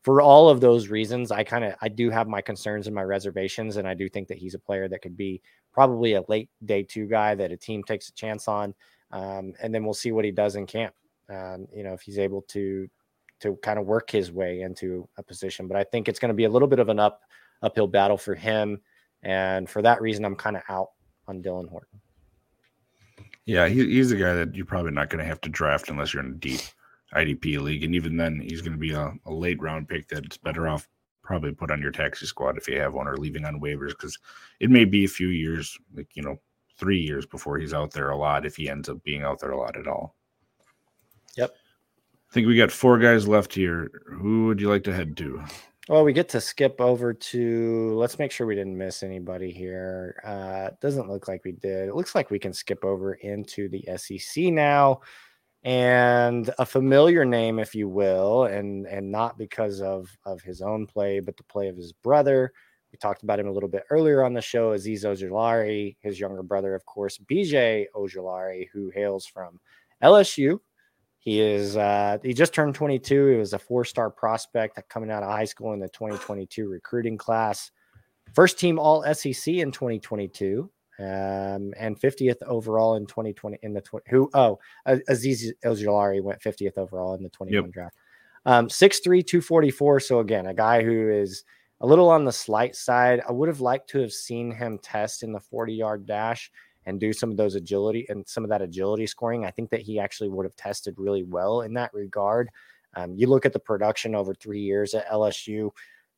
for all of those reasons, I kind of I do have my concerns and my reservations, and I do think that he's a player that could be probably a late day two guy that a team takes a chance on, um, and then we'll see what he does in camp. Um, you know, if he's able to to kind of work his way into a position. But I think it's going to be a little bit of an up uphill battle for him, and for that reason, I'm kind of out on Dylan Horton. Yeah, he, he's a guy that you're probably not going to have to draft unless you're in a deep IDP league, and even then, he's going to be a, a late round pick that it's better off probably put on your taxi squad if you have one or leaving on waivers because it may be a few years, like you know, three years before he's out there a lot if he ends up being out there a lot at all. I think we got four guys left here. Who would you like to head to? Well, we get to skip over to. Let's make sure we didn't miss anybody here. Uh, doesn't look like we did. It looks like we can skip over into the SEC now, and a familiar name, if you will, and and not because of of his own play, but the play of his brother. We talked about him a little bit earlier on the show. Azeez Ojulari, his younger brother, of course, BJ Ojulari, who hails from LSU, he is uh, he just turned 22. He was a four-star prospect coming out of high school in the 2022 recruiting class. First team All SEC in 2022, um, and 50th overall in 2020 in the 20, who oh Azeez Ojulari went 50th overall in the 21 yep. draft. Um, 6'3", 244. So again, a guy who is a little on the slight side. I would have liked to have seen him test in the 40 yard dash and do some of those agility and some of that agility scoring. I think that he actually would have tested really well in that regard. Um, you look at the production over three years at LSU,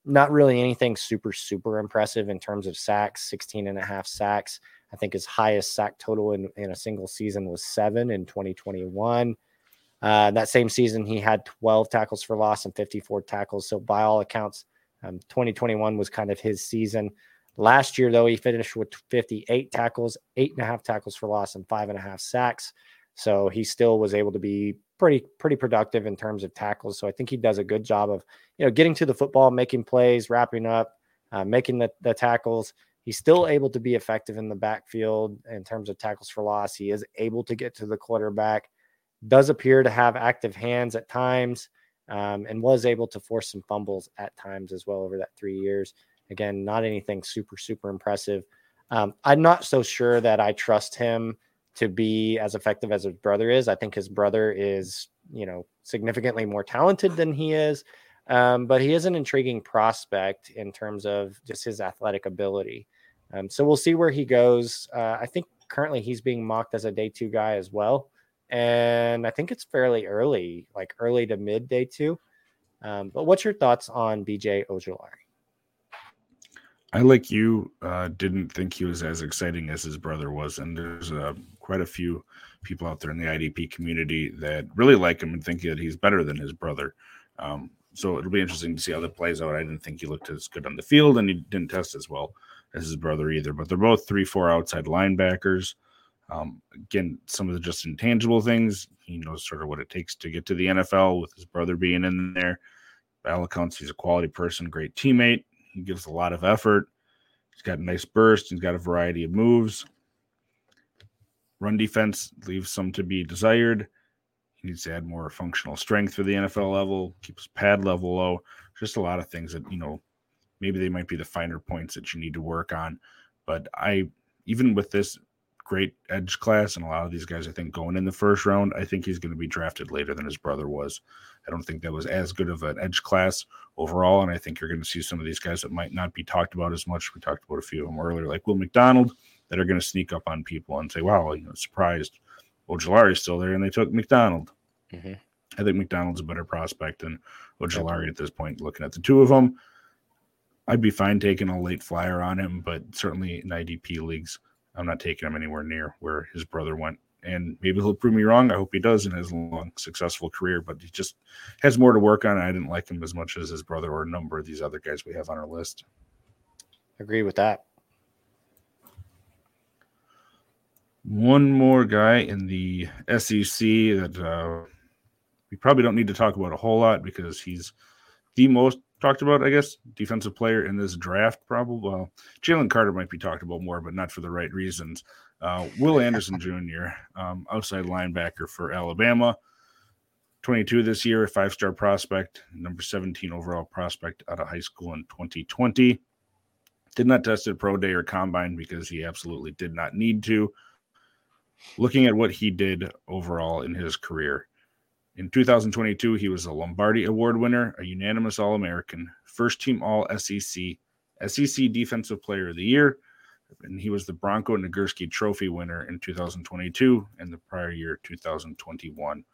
not really anything super, super impressive in terms of sacks, 16 and a half sacks. I think his highest sack total in, in a single season was seven in 2021. Uh, that same season, he had 12 tackles for loss and 54 tackles. So, by all accounts, um, 2021 was kind of his season. Last year, though, he finished with 58 tackles, eight and a half tackles for loss, and five and a half sacks. So he still was able to be pretty pretty productive in terms of tackles. So I think he does a good job of you know getting to the football, making plays, wrapping up, uh, making the, the tackles. He's still able to be effective in the backfield in terms of tackles for loss. He is able to get to the quarterback. Does appear to have active hands at times, um, and was able to force some fumbles at times as well over that three years. Again, not anything super, super impressive. Um, I'm not so sure that I trust him to be as effective as his brother is. I think his brother is, you know, significantly more talented than he is. Um, but he is an intriguing prospect in terms of just his athletic ability. Um, so we'll see where he goes. Uh, I think currently he's being mocked as a day two guy as well. And I think it's fairly early, like early to mid day two. Um, but what's your thoughts on BJ Ojulari? I like you uh, didn't think he was as exciting as his brother was, and there's uh, quite a few people out there in the IDP community that really like him and think that he's better than his brother. Um, so it'll be interesting to see how that plays out. I didn't think he looked as good on the field, and he didn't test as well as his brother either. But they're both three, four outside linebackers. Um, again, some of the just intangible things He knows sort of what it takes to get to the NFL with his brother being in there. By all accounts, he's a quality person, great teammate. He gives a lot of effort. He's got a nice burst. He's got a variety of moves. Run defense leaves some to be desired. He needs to add more functional strength for the NFL level, keep his pad level low. Just a lot of things that, you know, maybe they might be the finer points that you need to work on. But I, even with this great edge class and a lot of these guys, I think going in the first round, I think he's going to be drafted later than his brother was. I don't think that was as good of an edge class overall. And I think you're going to see some of these guys that might not be talked about as much. We talked about a few of them earlier, like Will McDonald, that are going to sneak up on people and say, wow, you know, surprised Ojulari's still there and they took McDonald. Mm-hmm. I think McDonald's a better prospect than Ojulari at this point. Looking at the two of them, I'd be fine taking a late flyer on him, but certainly in IDP leagues, I'm not taking him anywhere near where his brother went. And maybe he'll prove me wrong. I hope he does in his long, successful career, but he just has more to work on. I didn't like him as much as his brother or a number of these other guys we have on our list. Agree with that. One more guy in the SEC that uh, we probably don't need to talk about a whole lot because he's the most talked about, I guess, defensive player in this draft. Probably, well, Jalen Carter might be talked about more, but not for the right reasons. Uh, Will Anderson Jr., um, outside linebacker for Alabama, 22 this year, five star prospect, number 17 overall prospect out of high school in 2020. Did not test at pro day or combine because he absolutely did not need to. Looking at what he did overall in his career, in 2022, he was a Lombardi Award winner, a unanimous All American, first team All SEC, SEC Defensive Player of the Year, and he was the Bronco Nagurski Trophy winner in 2022 and the prior year, 2021.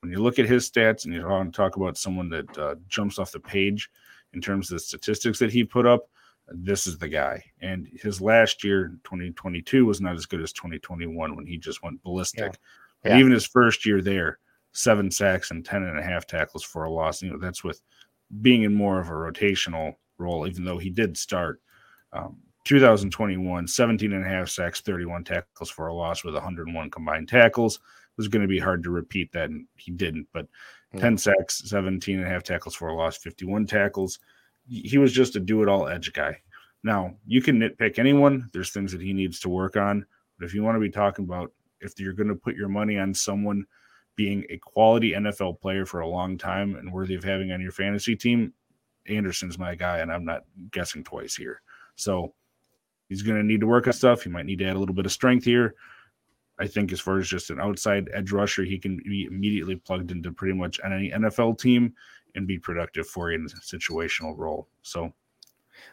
When you look at his stats and you want to talk about someone that uh, jumps off the page in terms of the statistics that he put up, this is the guy. And his last year, 2022, was not as good as 2021 when he just went ballistic. Yeah. Yeah. Even his first year there, seven sacks and 10 and a half tackles for a loss. You know, that's with being in more of a rotational role, even though he did start. Um, 2021, 17 and a half sacks, 31 tackles for a loss with 101 combined tackles. It was going to be hard to repeat that, and he didn't. But mm-hmm. 10 sacks, 17 and a half tackles for a loss, 51 tackles. He was just a do it all edge guy. Now, you can nitpick anyone. There's things that he needs to work on. But if you want to be talking about if you're going to put your money on someone – being a quality NFL player for a long time and worthy of having on your fantasy team, Anderson's my guy, and I'm not guessing twice here. So he's going to need to work on stuff. He might need to add a little bit of strength here. I think as far as just an outside edge rusher, he can be immediately plugged into pretty much any NFL team and be productive for you in a situational role. So,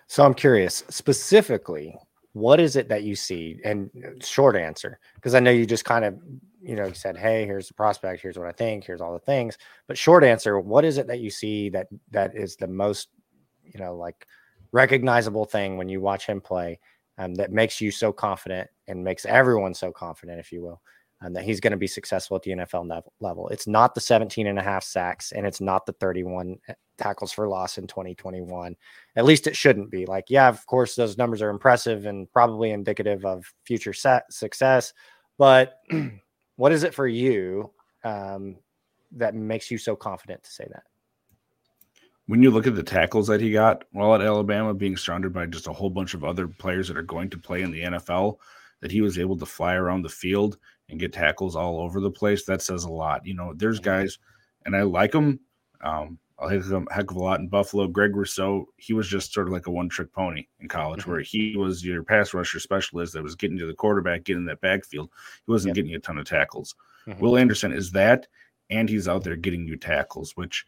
so I'm curious specifically, what is it that you see? And uh, short answer, because I know you just kind of you know, you said, "Hey, here's the prospect. Here's what I think. Here's all the things." But short answer, what is it that you see that that is the most, you know, like recognizable thing when you watch him play, um, that makes you so confident and makes everyone so confident, if you will, um, that he's going to be successful at the NFL level. It's not the 17 and a half sacks, and it's not the 31 eh, tackles for loss in 2021. At least it shouldn't be. Like, yeah, of course, those numbers are impressive and probably indicative of future success, but What is it for you um, that makes you so confident to say that? When you look at the tackles that he got while at Alabama, being surrounded by just a whole bunch of other players that are going to play in the NFL, that he was able to fly around the field and get tackles all over the place, that says a lot. You know, there's mm-hmm. guys, and I like them. Um, a heck of a lot in Buffalo. Greg Rousseau, he was just sort of like a one trick pony in college, mm-hmm. where he was your pass rusher specialist that was getting to the quarterback, getting that backfield. He wasn't getting a ton of tackles. Mm-hmm. Will Anderson is that, and he's out there getting you tackles, which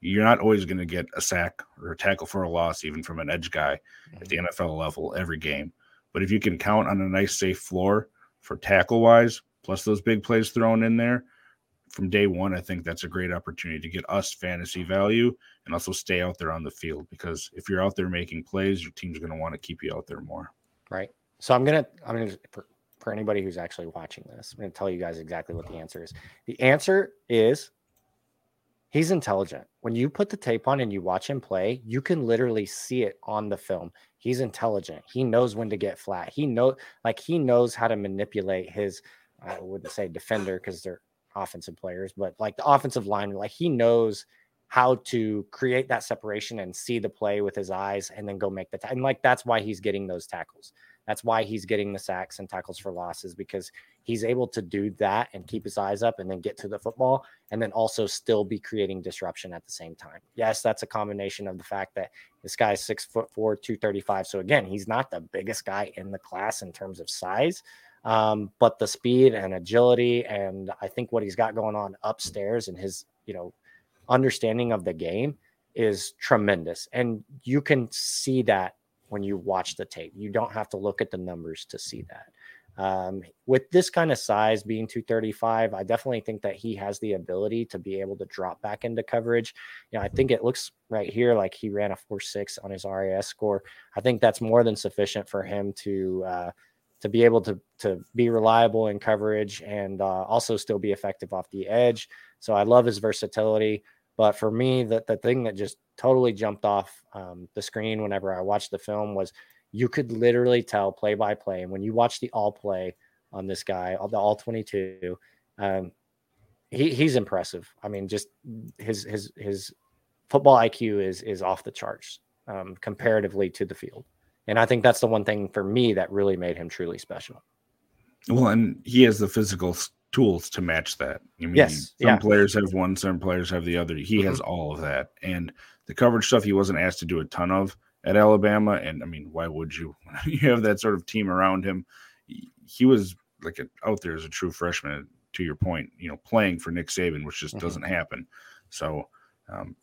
you're not always going to get a sack or a tackle for a loss, even from an edge guy mm-hmm. at the mm-hmm. NFL level every game. But if you can count on a nice, safe floor for tackle wise, plus those big plays thrown in there, from day one, I think that's a great opportunity to get us fantasy value and also stay out there on the field because if you're out there making plays, your team's going to want to keep you out there more. Right. So I'm gonna I'm gonna for, for anybody who's actually watching this, I'm gonna tell you guys exactly what the answer is. The answer is he's intelligent. When you put the tape on and you watch him play, you can literally see it on the film. He's intelligent. He knows when to get flat. He know like he knows how to manipulate his I wouldn't say defender because they're offensive players, but like the offensive line, like he knows how to create that separation and see the play with his eyes and then go make the ta- and like that's why he's getting those tackles. That's why he's getting the sacks and tackles for losses because he's able to do that and keep his eyes up and then get to the football and then also still be creating disruption at the same time. Yes, that's a combination of the fact that this guy's six foot four, 235. So again, he's not the biggest guy in the class in terms of size. Um, but the speed and agility, and I think what he's got going on upstairs and his, you know, understanding of the game is tremendous. And you can see that when you watch the tape. You don't have to look at the numbers to see that. Um, with this kind of size being 235, I definitely think that he has the ability to be able to drop back into coverage. You know, I think it looks right here like he ran a 4 6 on his RAS score. I think that's more than sufficient for him to. Uh, to be able to to be reliable in coverage and uh, also still be effective off the edge. So I love his versatility. But for me, the, the thing that just totally jumped off um, the screen whenever I watched the film was you could literally tell play by play. And when you watch the all play on this guy, the all 22, um, he, he's impressive. I mean, just his his his football IQ is is off the charts um, comparatively to the field. And I think that's the one thing for me that really made him truly special. Well, and he has the physical tools to match that. I mean, yes, some yeah. players have one, some players have the other. He mm-hmm. has all of that. And the coverage stuff he wasn't asked to do a ton of at Alabama. And I mean, why would you? you have that sort of team around him. He was like a, out there as a true freshman, to your point, you know, playing for Nick Saban, which just mm-hmm. doesn't happen. So um,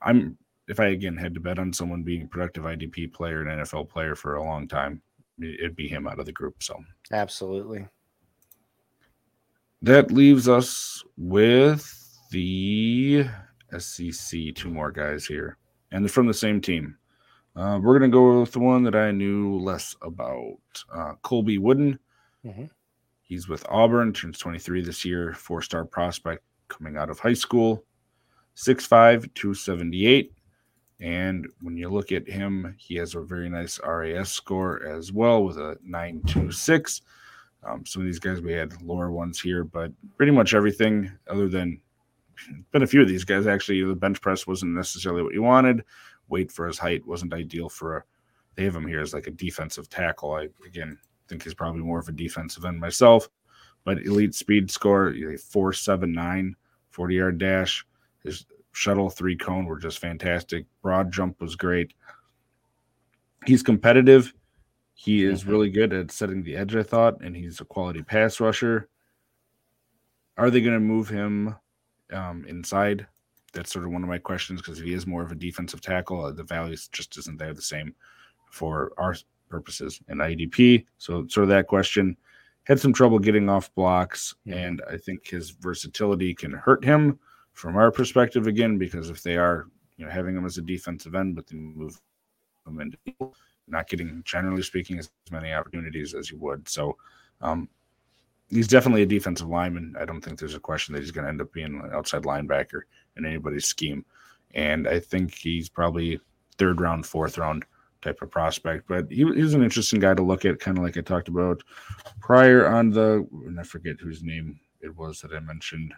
I'm if I again had to bet on someone being a productive IDP player and NFL player for a long time, it'd be him out of the group. So absolutely. That leaves us with the SEC. Two more guys here, and they're from the same team. Uh, we're gonna go with the one that I knew less about. Uh, Colby Wooden. Mm-hmm. He's with Auburn, turns 23 this year, four star prospect coming out of high school, 6'5, 278. And when you look at him, he has a very nice RAS score as well with a 926. Um, some of these guys we had lower ones here, but pretty much everything other than been a few of these guys actually. The bench press wasn't necessarily what you wanted. Weight for his height wasn't ideal for a. They have him here as like a defensive tackle. I again think he's probably more of a defensive end myself, but elite speed score, four seven nine, 40 yard dash. His shuttle three cone were just fantastic. Broad jump was great. He's competitive. He is mm-hmm. really good at setting the edge, I thought, and he's a quality pass rusher. Are they going to move him um, inside? That's sort of one of my questions because if he is more of a defensive tackle, uh, the value just isn't there the same for our purposes in IDP. So, sort of that question. Had some trouble getting off blocks, mm-hmm. and I think his versatility can hurt him from our perspective again, because if they are, you know, having him as a defensive end, but they move him into not getting, generally speaking, as many opportunities as you would. So, um, he's definitely a defensive lineman. I don't think there's a question that he's going to end up being an outside linebacker in anybody's scheme. And I think he's probably third round, fourth round type of prospect. But he, he was an interesting guy to look at, kind of like I talked about prior on the, and I forget whose name it was that I mentioned.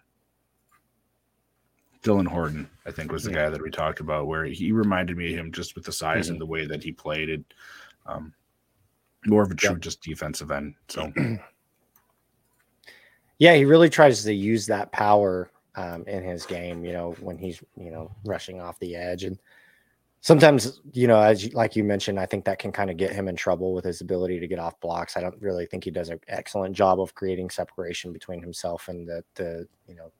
Dylan Horton, I think, was the yeah. guy that we talked about, where he reminded me of him just with the size mm-hmm. and the way that he played it. Um, more of a true just defensive end. So, yeah, he really tries to use that power um, in his game. You know, when he's you know rushing off the edge, and sometimes you know, as you, like you mentioned, I think that can kind of get him in trouble with his ability to get off blocks. I don't really think he does an excellent job of creating separation between himself and the the you know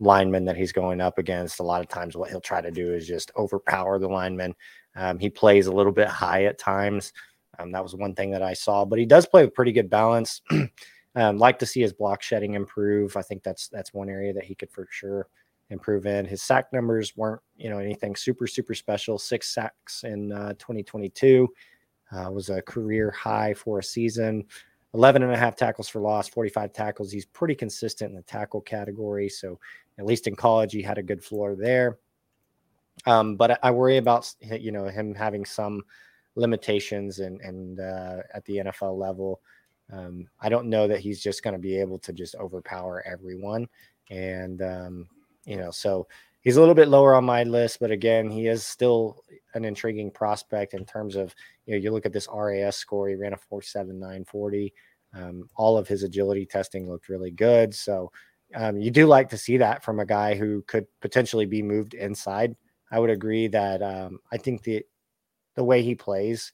lineman that he's going up against. A lot of times, what he'll try to do is just overpower the lineman. Um, he plays a little bit high at times. Um, that was one thing that I saw, but he does play with pretty good balance. um, like to see his block shedding improve. I think that's that's one area that he could for sure improve in. His sack numbers weren't you know anything super super special. Six sacks in uh, 2022 uh, was a career high for a season. 11 and a half tackles for loss, 45 tackles. He's pretty consistent in the tackle category. So at least in college, he had a good floor there. Um, but I worry about you know him having some limitations and and uh, at the NFL level. Um, I don't know that he's just going to be able to just overpower everyone. And, um, you know, so he's a little bit lower on my list, but again, he is still an intriguing prospect in terms of, you know, you look at this RAS score, he ran a 47940. Um, all of his agility testing looked really good. So um, you do like to see that from a guy who could potentially be moved inside. I would agree that um, I think the the way he plays,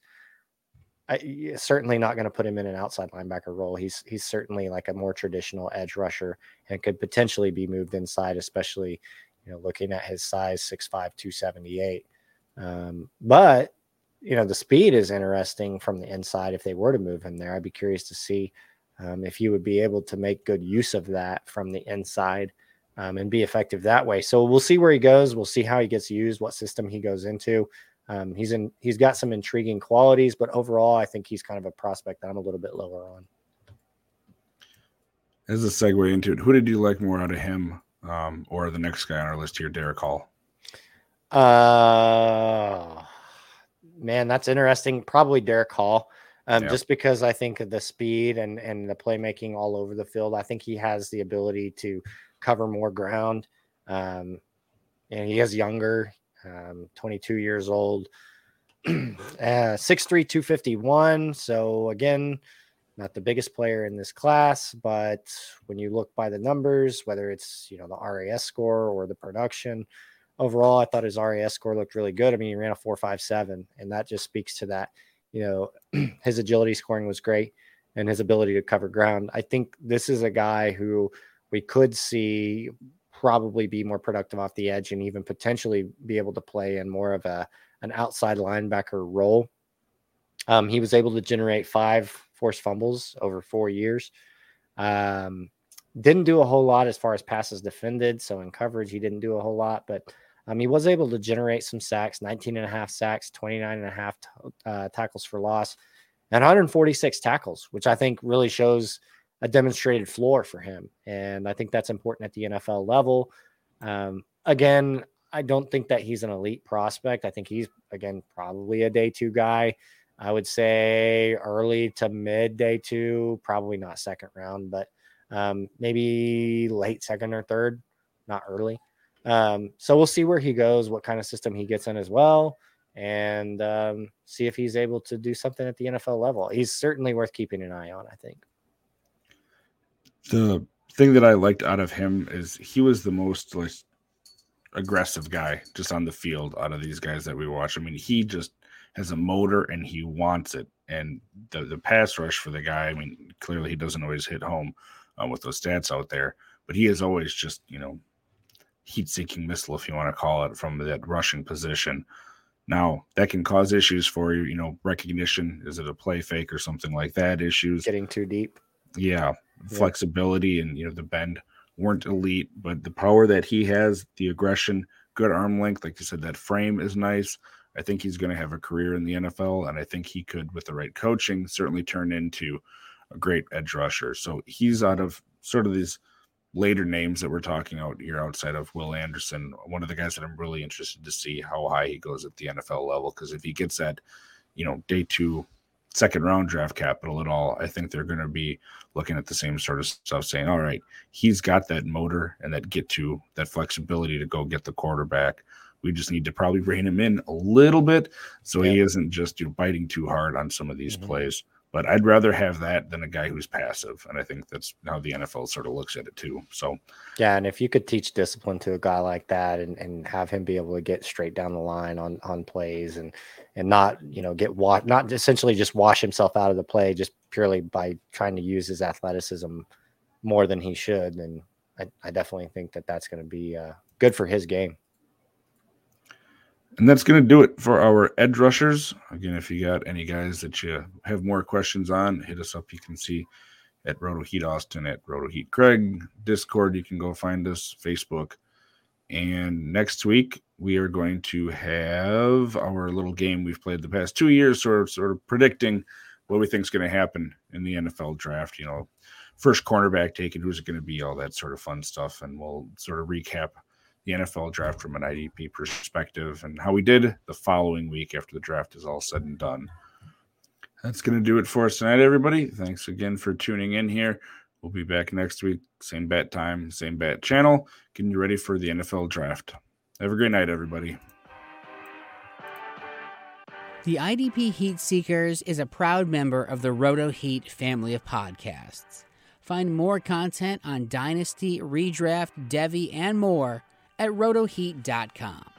I, certainly not going to put him in an outside linebacker role. He's he's certainly like a more traditional edge rusher and could potentially be moved inside, especially you know looking at his size 6'5", 278. Um, but you know the speed is interesting from the inside. If they were to move him there, I'd be curious to see um, if you would be able to make good use of that from the inside um, and be effective that way. So we'll see where he goes. We'll see how he gets used, what system he goes into. Um, he's in. He's got some intriguing qualities, but overall, I think he's kind of a prospect that I'm a little bit lower on. As a segue into it, who did you like more out of him, um, or the next guy on our list here, Derek Hall? Uh, man, that's interesting. Probably Derek Hall, um, yep. just because I think of the speed and and the playmaking all over the field. I think he has the ability to cover more ground. Um, and he is younger um, 22 years old, uh, 6'3, 251. So, again, not the biggest player in this class, but when you look by the numbers, whether it's, you know, the RAS score or the production, overall, I thought his RAS score looked really good. I mean, he ran a 4.57, and that just speaks to that. You know, his agility scoring was great and his ability to cover ground. I think this is a guy who we could see probably be more productive off the edge and even potentially be able to play in more of a an outside linebacker role. Um, he was able to generate five forced fumbles over four years. Um, didn't do a whole lot as far as passes defended. So in coverage, he didn't do a whole lot, but um, he was able to generate some sacks 19 and a half sacks, 29 and a half t- uh, tackles for loss, and 146 tackles, which I think really shows a demonstrated floor for him. And I think that's important at the NFL level. Um, again, I don't think that he's an elite prospect. I think he's, again, probably a day two guy. I would say early to mid day two, probably not second round, but um, maybe late second or third, not early. Um, so we'll see where he goes, what kind of system he gets in as well, and um, see if he's able to do something at the NFL level. He's certainly worth keeping an eye on, I think the thing that I liked out of him is he was the most like aggressive guy just on the field out of these guys that we watch. I mean, he just has a motor and he wants it. And the the pass rush for the guy, I mean, clearly he doesn't always hit home uh, with those stats out there, but he is always just you know heat seeking missile, if you want to call it, from that rushing position. Now that can cause issues for you, you know, recognition. Is it a play fake or something like that? Issues getting too deep. Yeah, flexibility and you know the bend weren't elite, but the power that he has, the aggression, good arm length, like you said, that frame is nice. I think he's going to have a career in the NFL, and I think he could, with the right coaching, certainly turn into a great edge rusher. So he's out of sort of these later names that we're talking out here outside of Will Anderson, one of the guys that I'm really interested to see how high he goes at the NFL level. Because if he gets that, you know, day two second round draft capital at all, I think they're going to be looking at the same sort of stuff, saying, all right, he's got that motor and that get to that flexibility to go get the quarterback. We just need to probably rein him in a little bit so yeah. he isn't just you know, biting too hard on some of these mm-hmm. plays. But I'd rather have that than a guy who's passive. And I think that's how the NFL sort of looks at it too. So, yeah. And if you could teach discipline to a guy like that and, and have him be able to get straight down the line on, on plays and, and not, you know, get washed, not essentially just wash himself out of the play just purely by trying to use his athleticism more than he should. then I, I definitely think that that's going to be uh, good for his game. And that's going to do it for our edge rushers. Again, if you got any guys that you have more questions on, hit us up. You can see at Roto Heat Austin, at Roto Heat Kraig, Discord. You can go find us, Facebook. And next week, we are going to have our little game we've played the past two years, sort of, sort of predicting what we think is going to happen in the NFL draft. You know, first cornerback taken, who's it going to be, all that sort of fun stuff. And we'll sort of recap the NFL draft from an IDP perspective and how we did the following week after the draft is all said and done. That's going to do it for us tonight, everybody. Thanks again for tuning in here. We'll be back next week, same bat time, same bat channel, getting you ready for the NFL draft. Have a great night, everybody. The IDP Heat Seekers is a proud member of the Roto Heat family of podcasts. Find more content on Dynasty, Redraft, Devy, and more at rotoheat.com.